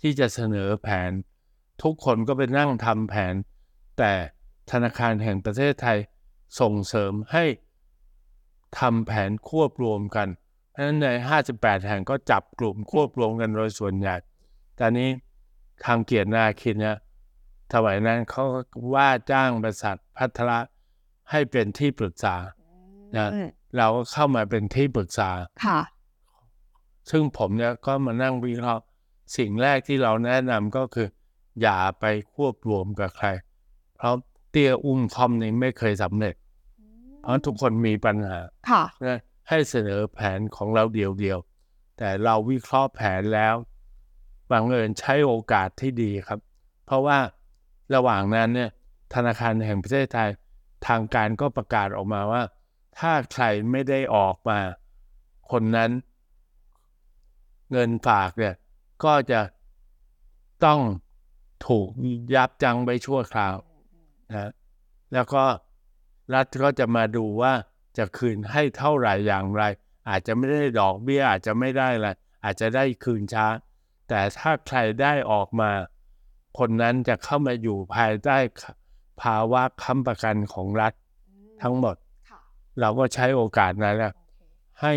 ที่จะเสนอแผน ทุกคนก็ไปนั่งทำแผน แต่ธนาคารแห่งประเทศไทยส่งเสริมให้ทำแผนควบรวมกัน เพราะฉะนั้นใน 58 แห่งก็จับกลุ่มควบรวมกันโดยส่วนใหญ่ตอนนี้ทางเกียรตินาคินเนี่ยสมัยนั้นเขาว่าจ้างบริษัทพัทระให้เป็นที่ปรึกษานะอืมเราก็เข้ามาเป็นที่ปรึกษาค่ะ ซึ่งผมเนี่ยก็มานั่งวิเคราะห์สิ่งแรกที่เราแนะนำก็คือ อย่าไปควบรวมกับใคร เพราะเตี้ยอุ้มคอมนี้ไม่เคยสำเร็จ เพราะทุกคนมีปัญหาค่ะนะ ให้เสนอแผนของเราเดียวๆ แต่เราวิเคราะห์แผนแล้วบังเอิญใช้โอกาสที่ดีครับ เพราะว่าระหว่างนั้นเนี่ยธนาคารแห่งประเทศไทยทางการก็ประกาศออกมาว่า ถ้าใครไม่ได้ออกมา คนนั้น เงินฝากเนี่ยก็จะต้องถูกยับยั้งไปชั่วคราวนะแล้วก็รัฐก็จะมาดูว่า จะคืนให้เท่าไหร่อย่างไร อาจจะไม่ได้ดอกเบี้ยอาจจะไม่ได้อะไรอาจจะได้คืนช้า แต่ถ้าใครได้ออกมา คนนั้นจะเข้ามาอยู่ภายใต้ภาวะค้ำประกันของรัฐทั้งหมดค่ะเราก็ใช้โอกาสนั้นแหละให้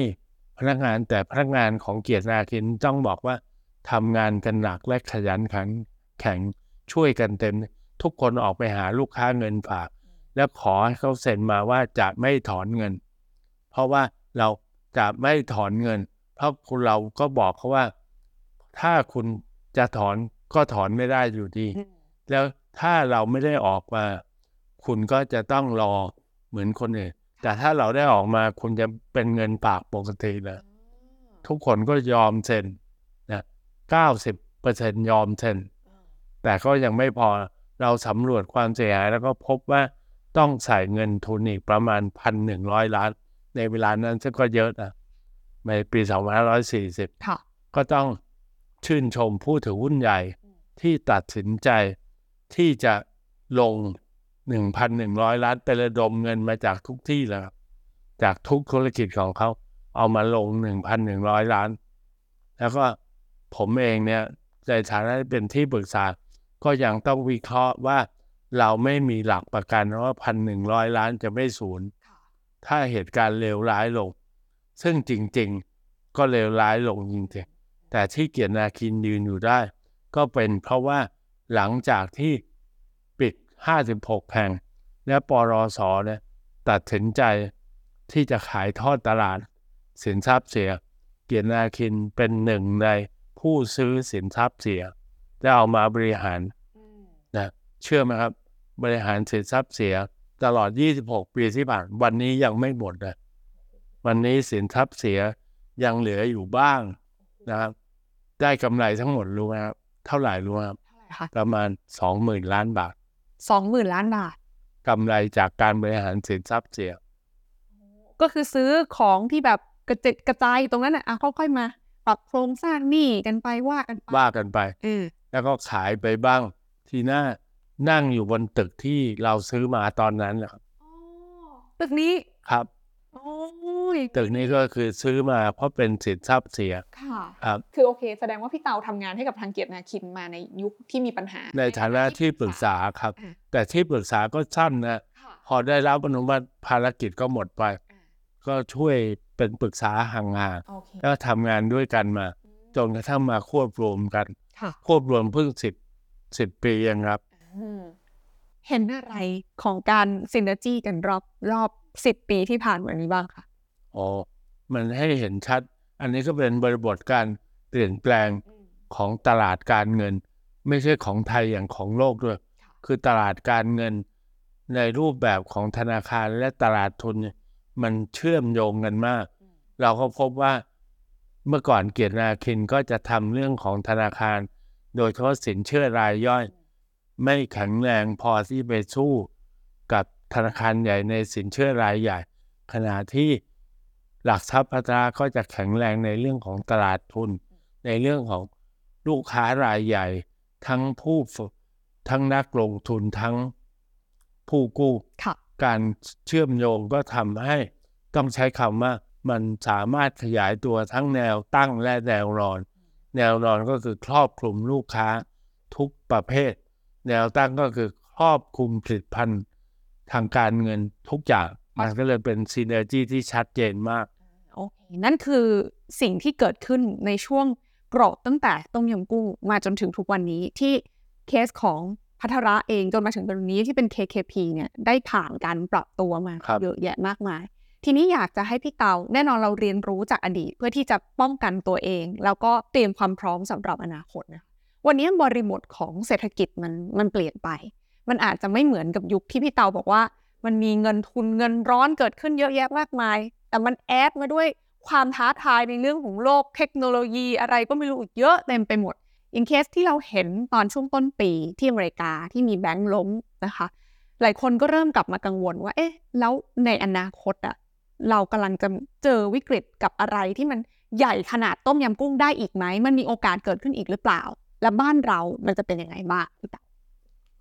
พนักงานแต่พนักงานของเกียรตินาคินต้องบอกว่าทำงานกันหนักและขยันขันแข็งช่วยกันเต็ม ทุกคนออกไปหาลูกค้าเงินฝาก แล้วขอให้เขาเซ็นมาว่าจะไม่ถอนเงิน เพราะว่าเราจะไม่ถอนเงิน เพราะคุณเราก็บอกเขาว่า ถ้าคุณจะถอนก็ถอนไม่ได้อยู่ดี แล้วถ้าเราไม่ได้ออกมา คุณก็จะต้องรอเหมือนคนอื่น แต่ถ้าเราได้ออกมาคุณจะเป็นเงินปากปกติเลยทุกคนก็ยอมเซ็นนะเก้าสิบเปอร์เซ็นยอมเซ็นแต่ก็ยังไม่พอเราสำรวจความเสียหายแล้วก็พบว่า ต้องใส่เงินทุนอีกประมาณพันหนึ่งร้อยล้าน ในเวลานั้นซึ่งก็เยอะนะในปีสองพันห้าร้อยสี่สิบค่ะก็ต้องชื่นชมผู้ถือหุ้นใหญ่ที่ตัดสินใจที่จะลง 1,100 ล้านไประดมเงินมาจากทุกที่แล้วครับจากทุกธุรกิจของเขา เอามาลง 1,100 ล้าน แล้วก็ผมเองเนี่ยในฐานะที่เป็นที่ปรึกษาก็ยังต้องวิเคราะห์ว่า เราไม่มีหลักประกันว่า1,100ล้านจะไม่สูญถ้าเหตุการณ์เลวร้ายลง ซึ่งจริงๆ ก็เลวร้ายลงจริงๆ แต่ที่เกียรตินาคินยืนอยู่ได้ ก็เป็นเพราะว่าหลังจากที่ปิด 56 แห่ง และปรสเนี่ยตัดสินใจที่จะขายทอดตลาด สินทรัพย์เสีย เกียรตินาคินเป็นหนึ่งในผู้ซื้อสินทรัพย์เสีย และเอามาบริหารนะเชื่อไหมครับ บริหารสินทรัพย์เสียตลอด 26 ปีที่ผ่านวันนี้ยังไม่หมดเลยวันนี้สินทรัพย์เสียยังเหลืออยู่บ้างนะครับ ได้กำไรทั้งหมดรู้ไหมครับ เท่าไหร่รู้ไหมครับเท่าไหร่คะประมาณ 20,000 ล้านบาทสองหมื่นล้านบาทกำไรจากการบริหารสินทรัพย์เสีย ก็คือซื้อของที่แบบกระจดกระจายอยู่ตรงนั้นอะอะค่อยๆมาปรับโครงสร้างหนี้กันไปว่ากันไปว่ากันไปเออแล้วก็ขายไปบ้างทีหน้า นั่งอยู่บนตึกที่เราซื้อมาตอนนั้นแหละครับตึกนี้ครับโอ้ยตึกนี้ก็คือซื้อมาเพราะเป็นสินทรัพย์เสียค่ะครับคือโอเค แสดงว่าพี่เตาทำงานให้กับทางเกียรตินาคินมาในยุคที่มีปัญหา ในฐานะที่ปรึกษาครับอะแต่ที่ปรึกษาก็สั้นนะค่ะพอได้รับอนุมัติภารกิจก็หมดไปอะก็ช่วยเป็นปรึกษาห่างโอเคๆแล้วทำงานด้วยกันมาจนกระทั่งมาควบรวมกันค่ะควบรวมเพิ่งสิบสิบปีเองครับอืม เห็นอะไรของการซินเนจี้กันรอบรอบสิบปีที่ผ่านมานี้บ้างคะอ๋อ มันให้เห็นชัด อันนี้ก็เป็นบริบทการเปลี่ยนแปลงของตลาดการเงิน ไม่ใช่ของไทยอย่างของโลกด้วย คือตลาดการเงินในรูปแบบของธนาคารและตลาดทุนเนี่ยมันเชื่อมโยงกันมาก เราก็พบว่าเมื่อก่อนเกียรตินาคินก็จะทำเรื่องของธนาคาร โดยเฉพาะสินเชื่อรายย่อย ไม่แข็งแรงพอที่ไปสู้กับธนาคารใหญ่ในสินเชื่อรายใหญ่ ขณะที่หลักทรัพย์พัฒนาก็จะแข็งแรงในเรื่องของตลาดทุน ในเรื่องของลูกค้ารายใหญ่ ทั้งผู้ฝึกทั้งนักลงทุนทั้งผู้กู้ค่ะการเชื่อมโยงก็ทำให้ต้องใช้คำว่ามันสามารถขยายตัวทั้งแนวตั้งและแนวนอน แนวนอนก็คือครอบคลุมลูกค้าทุกประเภท แนวตั้งก็คือครอบคลุมผลิตภัณฑ์ทางการเงินทุกอย่าง มันก็เลยเป็นซีเนอร์จีที่ชัดเจนมากโอเคนั่นคือสิ่งที่เกิดขึ้นในช่วงกรอบตั้งแต่ต้มยำกุ้งมาจนถึงทุกวันนี้ที่เคสของพัทระเองจนมาถึงตรงนี้ที่เป็น KKP เนี่ยได้ผ่านการปรับตัวมาครับเยอะแยะมากมาย ทีนี้อยากจะให้พี่เตาแน่นอนเราเรียนรู้จากอดีต เพื่อที่จะป้องกันตัวเอง แล้วก็เตรียมความพร้อมสำหรับอนาคตนะคะ วันนี้บริบทของเศรษฐกิจมันมันเปลี่ยนไป มันอาจจะไม่เหมือนกับยุคที่พี่เตาบอกว่า มันมีเงินทุนเงินร้อนเกิดขึ้นเยอะแยะมากมาย แต่มันแอดมาด้วยความท้าทายในเรื่องของโลกเทคโนโลยีอะไรก็ไม่รู้อีกเยอะเต็มไปหมดอย่างเคสที่เราเห็นตอนช่วงต้นปีที่อเมริกาที่มีแบงก์ล้มนะคะ หลายคนก็เริ่มกลับมากังวลว่า เอ๊ะ แล้วในอนาคตอะเรากำลังจะเจอวิกฤตกับอะไรที่มันใหญ่ขนาดต้มยำกุ้งได้อีกไหม มันมีโอกาสเกิดขึ้นอีกหรือเปล่า และบ้านเรามันจะเป็นยังไงบ้างพี่ตา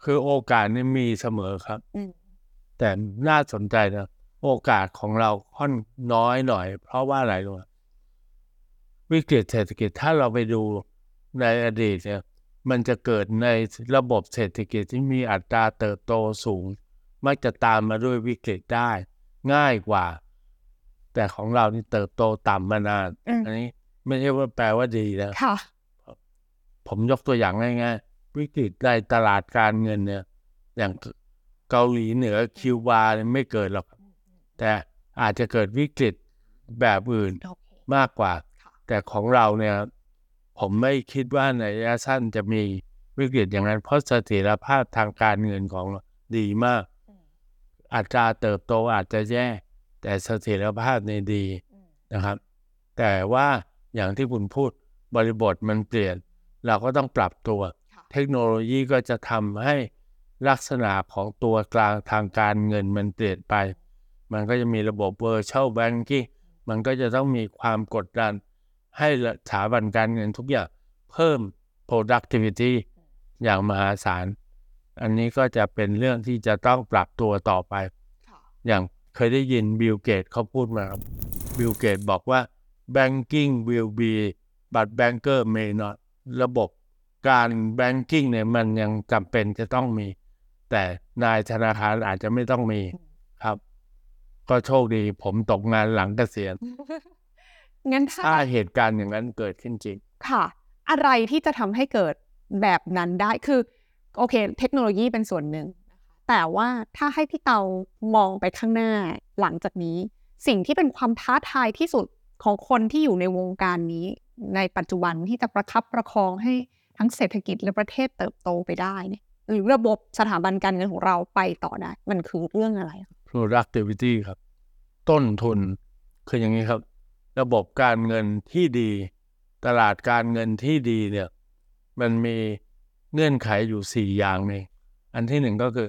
คือโอกาสนี่มีเสมอครับอืมแต่น่าสนใจนะ โอกาสของเราค่อนน้อยหน่อย เพราะว่าอะไรรู้ไหมวิกฤตเศรษฐกิจถ้าเราไปดูในอดีตเนี่ยมันจะเกิดในระบบเศรษฐกิจที่มีอัตราเติบโตสูง มักจะตามมาด้วยวิกฤตได้ ง่ายกว่า แต่ของเรานี่เติบโตต่ำมานานอืมอันนี้ ไม่ใช่ว่าแปลว่าดีนะค่ะ ผมยกตัวอย่างง่ายๆวิกฤตในตลาดการเงินเนี่ย อย่างเกาหลีเหนือคิวบาเนี่ยไม่เกิดหรอก แต่อาจจะเกิดวิกฤตแบบอื่นโอเคมากกว่าค่ะแต่ของเราเนี่ย ผมไม่คิดว่าในระยะสั้นจะมีวิกฤตอย่างนั้น เพราะเสถียรภาพทางการเงินของเราดีมาก อัตราเติบโตอาจจะแย่ แต่เสถียรภาพในยดีนะครับ แต่ว่าอย่างที่คุณพูดบริบทมันเปลี่ยน เราก็ต้องปรับตัวค่ะเทคโนโลยีก็จะทำให้ลักษณะของตัวกลางทางการเงินมันเปลี่ยนไป มันก็จะมีระบบ virtual banking มันก็จะต้องมีความกดดัน ให้สถาบันการเงินทุกอย่างเพิ่ม productivity อย่างมหาศาล อันนี้ก็จะเป็นเรื่องที่จะต้องปรับตัวต่อไปค่ะอย่างเคยได้ยินบิลเกตส์เขาพูดมาครับบิลเกตส์บอกว่า banking will be but banker may not ระบบการ banking เนี่ยมันยังจำเป็นจะต้องมี แต่นายธนาคารอาจจะไม่ต้องมีครับ ก็โชคดีผมตกงานหลังเกษียณงั้นถ้าถ้าเหตุการณ์อย่างนั้นเกิดขึ้นจริง ค่ะ อะไรที่จะทำให้เกิดแบบนั้นได้คือ โอเค เทคโนโลยีเป็นส่วนหนึ่งนะคะแต่ว่าถ้าให้พี่เตามองไปข้างหน้าหลังจากนี้ สิ่งที่เป็นความท้าทายที่สุดของคนที่อยู่ในวงการนี้ ในปัจจุบันที่จะประคับประคองให้ทั้งเศรษฐกิจและประเทศเติบโตไปได้เนี่ยหรือระบบสถาบันการเงินของเราไปต่อได้ มันคือเรื่องอะไรคะ productivity ครับ ต้นทุนคืออย่างนี้ครับ ระบบการเงินที่ดี ตลาดการเงินที่ดีเนี่ยมันมีเงื่อนไขอยู่สี่อย่างเองอันที่หนึ่งก็คือ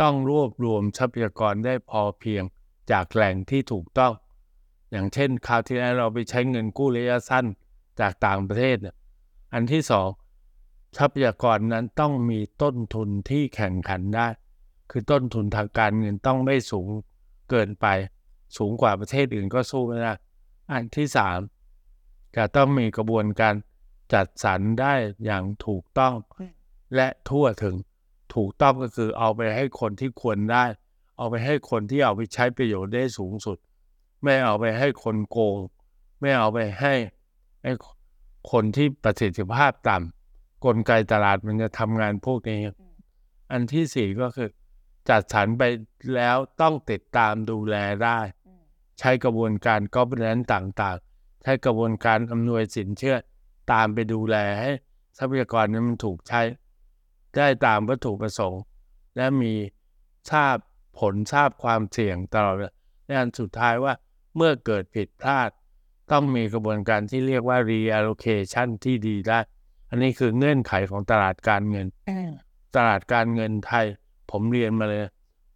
ต้องรวบรวมทรัพยากรได้พอเพียงจากแหล่งที่ถูกต้อง อย่างเช่นคราวที่แล้วเราไปใช้เงินกู้ระยะสั้น จากต่างประเทศเนี่ยอันที่สองทรัพยากรนั้นต้องมีต้นทุนที่แข่งขันได้ คือต้นทุนทางการเงินต้องไม่สูงเกินไป สูงกว่าประเทศอื่นก็สู้ไม่ได้อันที่สามจะต้องมีกระบวนการจัดสรรได้อย่างถูกต้องและทั่วถึงถูกต้องก็คือเอาไปให้คนที่ควรได้ เอาไปให้คนที่เอาไปใช้ประโยชน์ได้สูงสุด ไม่เอาไปให้คนโกง ไม่เอาไปให้ ให้คนที่ประสิทธิภาพต่ำกลไกตลาดมันจะทำงานพวกนี้ อันที่สี่ก็คือ จัดสรรไปแล้วต้องติดตามดูแลได้ ใช้กระบวนการกอบแนนต่างๆ ใช้กระบวนการอำนวยสินเชื่อ ตามไปดูแลให้ทรัพยากรนั้นมันถูกใช้ ได้ตามวัตถุประสงค์ และมีทราบผลทราบความเสี่ยงตลอดเวลาและอันสุดท้ายว่าเมื่อเกิดผิดพลาด ต้องมีกระบวนการที่เรียกว่า reallocation ที่ดีได้ อันนี้คือเงื่อนไขของตลาดการเงิน ตลาดการเงินไทย ผมเรียนมาเลย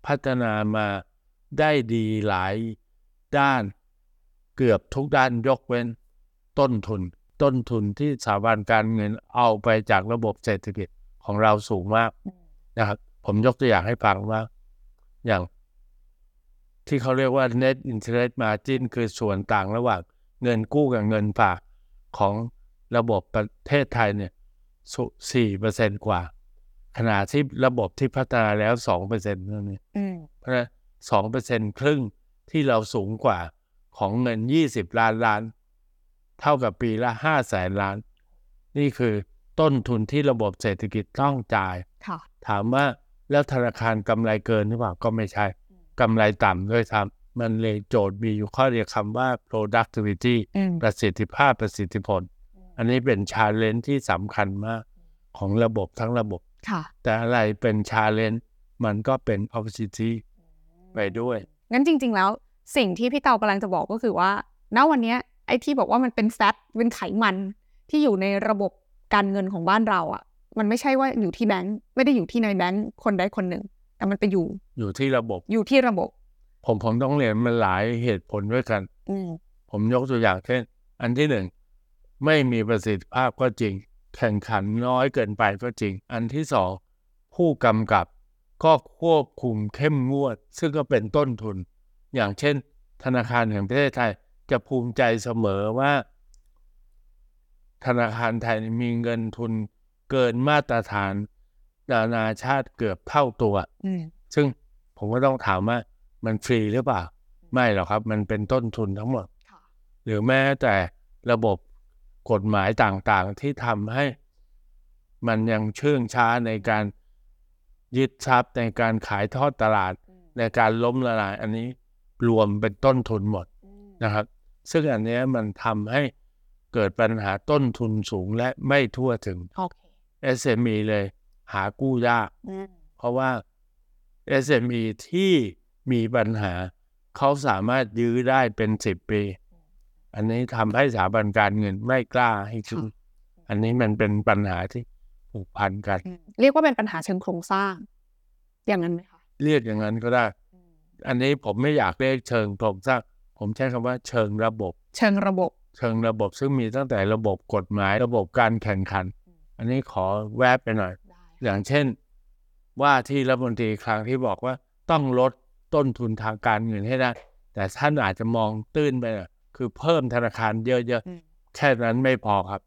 พัฒนามาได้ดีหลายด้าน เกือบทุกด้านยกเว้นต้นทุน ต้นทุนที่สถาบันการเงินเอาไปจากระบบเศรษฐกิจของเราสูงมากนะครับ ผมยกตัวอย่างให้ฟังว่าอย่างที่เขาเรียกว่า net interest margin คือส่วนต่างระหว่าง เงินกู้กับเงินฝากของระบบประเทศไทยเนี่ยสี่เปอร์เซนกว่า ขณะที่ระบบที่พัฒนาแล้วสองเปอร์เซ็นต์นั่นเองอืมเพราะฉะนั้นสองเปอร์เซ็นต์ครึ่งที่เราสูงกว่าของเงินยี่สิบล้านล้าน เท่ากับปีละห้าแสนล้าน นี่คือต้นทุนที่ระบบเศรษฐกิจต้องจ่ายค่ะถามว่าแล้วธนาคารกำไรเกินหรือเปล่าก็ไม่ใช่กำไรต่ำด้วยซ้ำ มันเลยโจทย์มีอยู่ข้อเดียวคำว่า productivity อืมประสิทธิภาพประสิทธิผล อันนี้เป็น challenge ที่สำคัญมากของระบบทั้งระบบค่ะแต่อะไรเป็นชาเลนจ์มันก็เป็น opportunity ไปด้วย งั้นจริง ๆ แล้วสิ่งที่พี่เตากำลังจะบอกก็คือว่า ณ วันเนี้ยไอ้ที่บอกว่ามันเป็นแฟตเป็นไขมันที่อยู่ในระบบการเงินของบ้านเราอะ มันไม่ใช่ว่าอยู่ที่แบงก์ไม่ได้อยู่ที่ในแบงก์คนใดคนหนึ่ง แต่มันไปอยู่ อยู่ที่ระบบ อยู่ที่ระบบ ผมผมต้องเรียนมันหลายเหตุผลด้วยกันอืมผมยกตัวอย่างเช่น อันที่หนึ่งไม่มีประสิทธิภาพก็จริง แข่งขันน้อยเกินไปก็จริง อันที่สองผู้กำกับก็ควบคุมเข้มงวด ซึ่งก็เป็นต้นทุน อย่างเช่น ธนาคารแห่งประเทศไทยจะภูมิใจเสมอว่า ธนาคารไทยมีเงินทุนเกินมาตรฐานนานาชาติเกือบเท่าตัวอืมซึ่งผมก็ต้องถามว่า มันฟรีหรือเปล่า ไม่หรอกครับ มันเป็นต้นทุนทั้งหมดค่ะหรือแม้แต่ระบบกฎหมายต่างๆ ที่ทำให้มันยังเชื่องช้าในการยึดทรัพย์ในการขายทอดตลาดในการล้มละลาย อันนี้รวมเป็นต้นทุนหมดนะครับ ซึ่งอันเนี้ยมันทำให้เกิดปัญหาต้นทุนสูงและไม่ทั่วถึงโอเค SME เลยหากู้ยากอืมเพราะว่า SME ที่ มีปัญหา เขาสามารถยื้อได้เป็นสิบปี อันนี้ทำให้สถาบันการเงินไม่กล้าให้ซื้ออันนี้มันเป็นปัญหาที่ผูกพันกันอืมเรียกว่าเป็นปัญหาเชิงโครงสร้าง อย่างนั้นไหมคะเรียกอย่างนั้นก็ได้ อันนี้ผมไม่อยากเรียกเชิงโครงสร้าง ผมใช้คำว่าเชิงระบบ เชิงระบบ เชิงระบบซึ่งมีตั้งแต่ระบบกฎหมายระบบการแข่งขัน อันนี้ขอแวบไปหน่อยได้อย่างเช่น ว่าที่รัฐมนตรีครั้งที่บอกว่าต้องลด ต้นทุนทางการเงินให้ได้ แต่ท่านอาจจะมองตื้นไปหน่อยคือเพิ่มธนาคารเยอะอืมๆแค่นั้นไม่พอครับ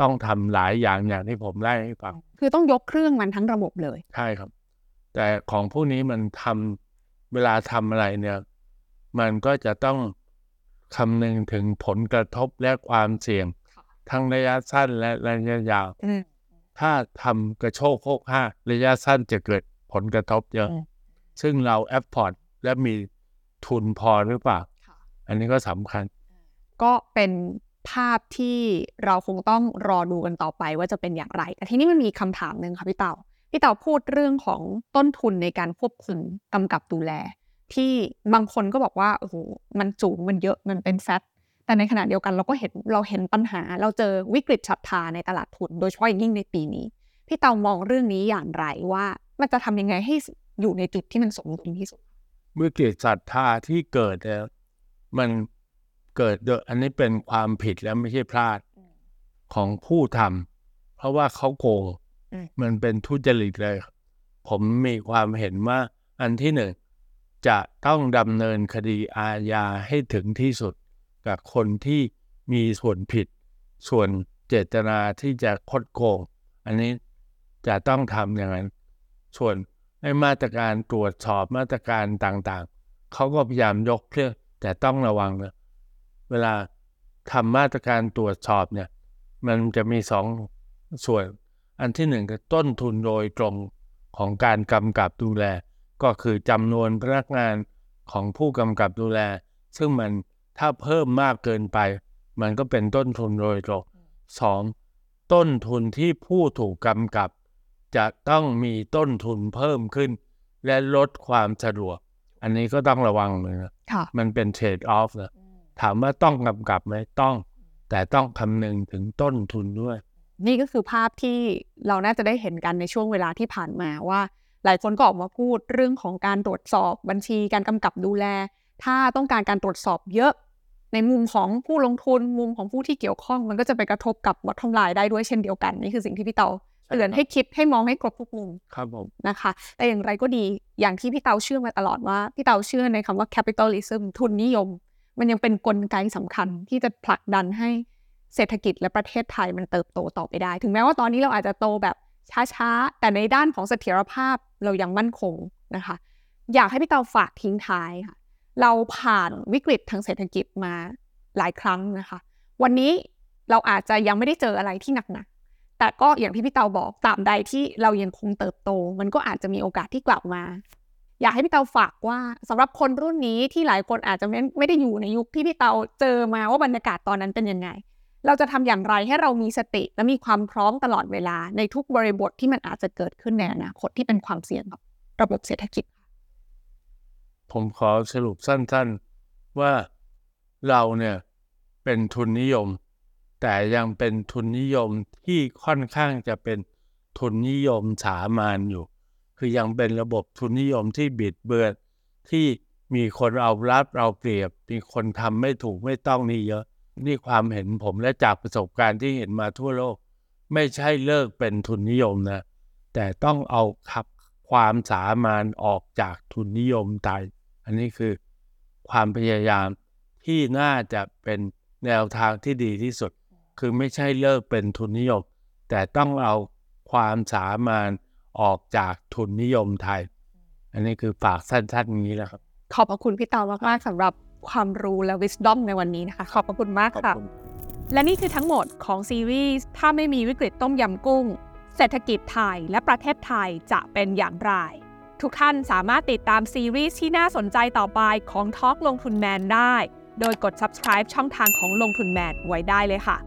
ต้องทำหลายอย่างอย่างที่ผมไล่ให้ฟัง คือต้องยกเครื่องมันทั้งระบบเลยใช่ครับ แต่ของพวกนี้มันทำเวลาทำอะไรเนี่ย มันก็จะต้องคำนึงถึงผลกระทบและความเสี่ยง ทั้งระยะสั้นและระยะยาวอืมถ้าทำกระโชกโคกห้ากระยะสั้นจะเกิดผลกระทบเยอะอืมซึ่งเราแอปพอร์ต และมีทุนพอหรือเปล่าค่ะอันนี้ก็สำคัญ ก็เป็นภาพที่เราคงต้องรอดูกันต่อไปว่าจะเป็นอย่างไร แต่ทีนี้มันมีคำถามหนึ่งค่ะพี่เต่า พี่เต่าพูดเรื่องของต้นทุนในการควบคุมกำกับดูแล ที่บางคนก็บอกว่าโอ้โหมันสูงมันเยอะมันเป็นแฟตแต่ในขณะเดียวกันเราก็เห็นเราเห็นปัญหา เราเจอวิกฤตฉับพลันในตลาดทุน โดยเฉพาะอย่างยิ่งในปีนี้ พี่เต่ามองเรื่องนี้อย่างไรว่า มันจะทำยังไงให้อยู่ในจุดที่มันสมดุลที่สุด วิกฤตศรัทธาที่เกิดเนี่ยมันเกิดโดยอันนี้เป็นความผิดและไม่ใช่พลาดของผู้ทำเพราะว่าเขาโกงอืมมันเป็นทุจริตเลย ผมมีความเห็นว่า อันที่หนึ่งจะต้องดำเนินคดีอาญาให้ถึงที่สุด กับคนที่มีส่วนผิด ส่วนเจตนาที่จะคดโกง อันนี้จะต้องทำอย่างนั้น ส่วน ให้มาตรการตรวจสอบมาตรการต่างๆ เขาก็พยายามยกเครื่องแต่ต้องระวังนะเวลาทำมาตรการตรวจสอบเนี่ย มันจะมีสองส่วน อันที่หนึ่งคือต้นทุนโดยตรงของการกำกับดูแล ก็คือจำนวนพนักงานของผู้กำกับดูแล ซึ่งมันถ้าเพิ่มมากเกินไป มันก็เป็นต้นทุนโดยตรงสองต้นทุนที่ผู้ถูกกำกับ จะต้องมีต้นทุนเพิ่มขึ้น และลดความสะดวก อันนี้ก็ต้องระวังเลยนะค่ะมันเป็นเทรดออฟนะถามว่าต้องกำกับไหมต้อง แต่ต้องคำนึงถึงต้นทุนด้วย นี่ก็คือภาพที่เราน่าจะได้เห็นกันในช่วงเวลาที่ผ่านมาว่า หลายคนก็ออกมาพูดเรื่องของการตรวจสอบบัญชีการกำกับดูแล ถ้าต้องการการตรวจสอบเยอะในมุมของผู้ลงทุนมุมของผู้ที่เกี่ยวข้อง มันก็จะไปกระทบกับวัตถุลายได้ด้วยเช่นเดียวกัน นี่คือสิ่งที่พี่เตา เตือนให้คิดให้มองให้ครบทุกมุมครับผมนะคะ แต่อย่างไรก็ดีอย่างที่พี่เตาเชื่อมาตลอดว่า พี่เตาเชื่อในคำว่า capitalism ทุนนิยม มันยังเป็นนกลไกสำคัญที่จะผลักดันให้เศรษฐกิจและประเทศไทยมันเติบโตต่อไปได้ ถึงแม้ว่าตอนนี้เราอาจจะโตแบบช้าๆ แต่ในด้านของเสถียรภาพเรายังมั่นคงนะคะ อยากให้พี่เตาฝากทิ้งท้ายค่ะ เราผ่านวิกฤตทางเศรษฐกิจมาหลายครั้งนะคะ วันนี้เราอาจจะยังไม่ได้เจออะไรที่หนักๆ แต่ก็อย่างที่พี่เตาบอกตาบใดที่เรายังคงเติบโต มันก็อาจจะมีโอกาสที่กลับมา อยากให้พี่เตาฝากว่าสำหรับคนรุ่นนี้ที่หลายคนอาจจะไม่ไม่ได้อยู่ในยุคที่พี่เตาเจอมาว่าบรรยากาศตอนนั้นเป็นยังไง เราจะทำอย่างไรให้เรามีสติและมีความพร้อมตลอดเวลาในทุกบริบทที่มันอาจจะเกิดขึ้นในอนาคตที่เป็นความเสี่ยงกับระบบเศรษฐกิจ ผมขอสรุปสั้นๆว่าเราเนี่ยเป็นทุนนิยม แต่ยังเป็นทุนนิยมที่ค่อนข้างจะเป็นทุนนิยมสามานอยู่ คือยังเป็นระบบทุนนิยมที่บิดเบือนที่มีคนเอารับเอาเปรียบ มีคนทำไม่ถูกไม่ต้องนี่เยอะ นี่ความเห็นผมและจากประสบการณ์ที่เห็นมาทั่วโลก ไม่ใช่เลิกเป็นทุนนิยมนะ แต่ต้องเอาขับความสามานออกจากทุนนิยมไทยอันนี้คือความพยายามที่น่าจะเป็นแนวทางที่ดีที่สุด คือไม่ใช่เลิกเป็นทุนนิยม แต่ต้องเอาคความสามารถออกจากทุนนิยมไทย อันนี้คือฝากสั้นๆอย่างนี้แหละครับ ขอบพระคุณพี่เตามากๆสำหรับความรู้และ wisdom ในวันนี้นะคะ ขอบพระคุณมากขอบค่ะคุณและนี่คือทั้งหมดของซีรีส์ถ้าไม่มีวิกฤตต้มยำกุ้ง เศรษฐกิจไทยและประเทศไทยจะเป็นอย่างไร ทุกท่านสามารถติดตามซีรีส์ที่น่าสนใจต่อไปของ Talk ลงทุนแมนได้ โดยกด subscribe ช่องทางของลงทุนแมนไว้ได้เลยค่ะ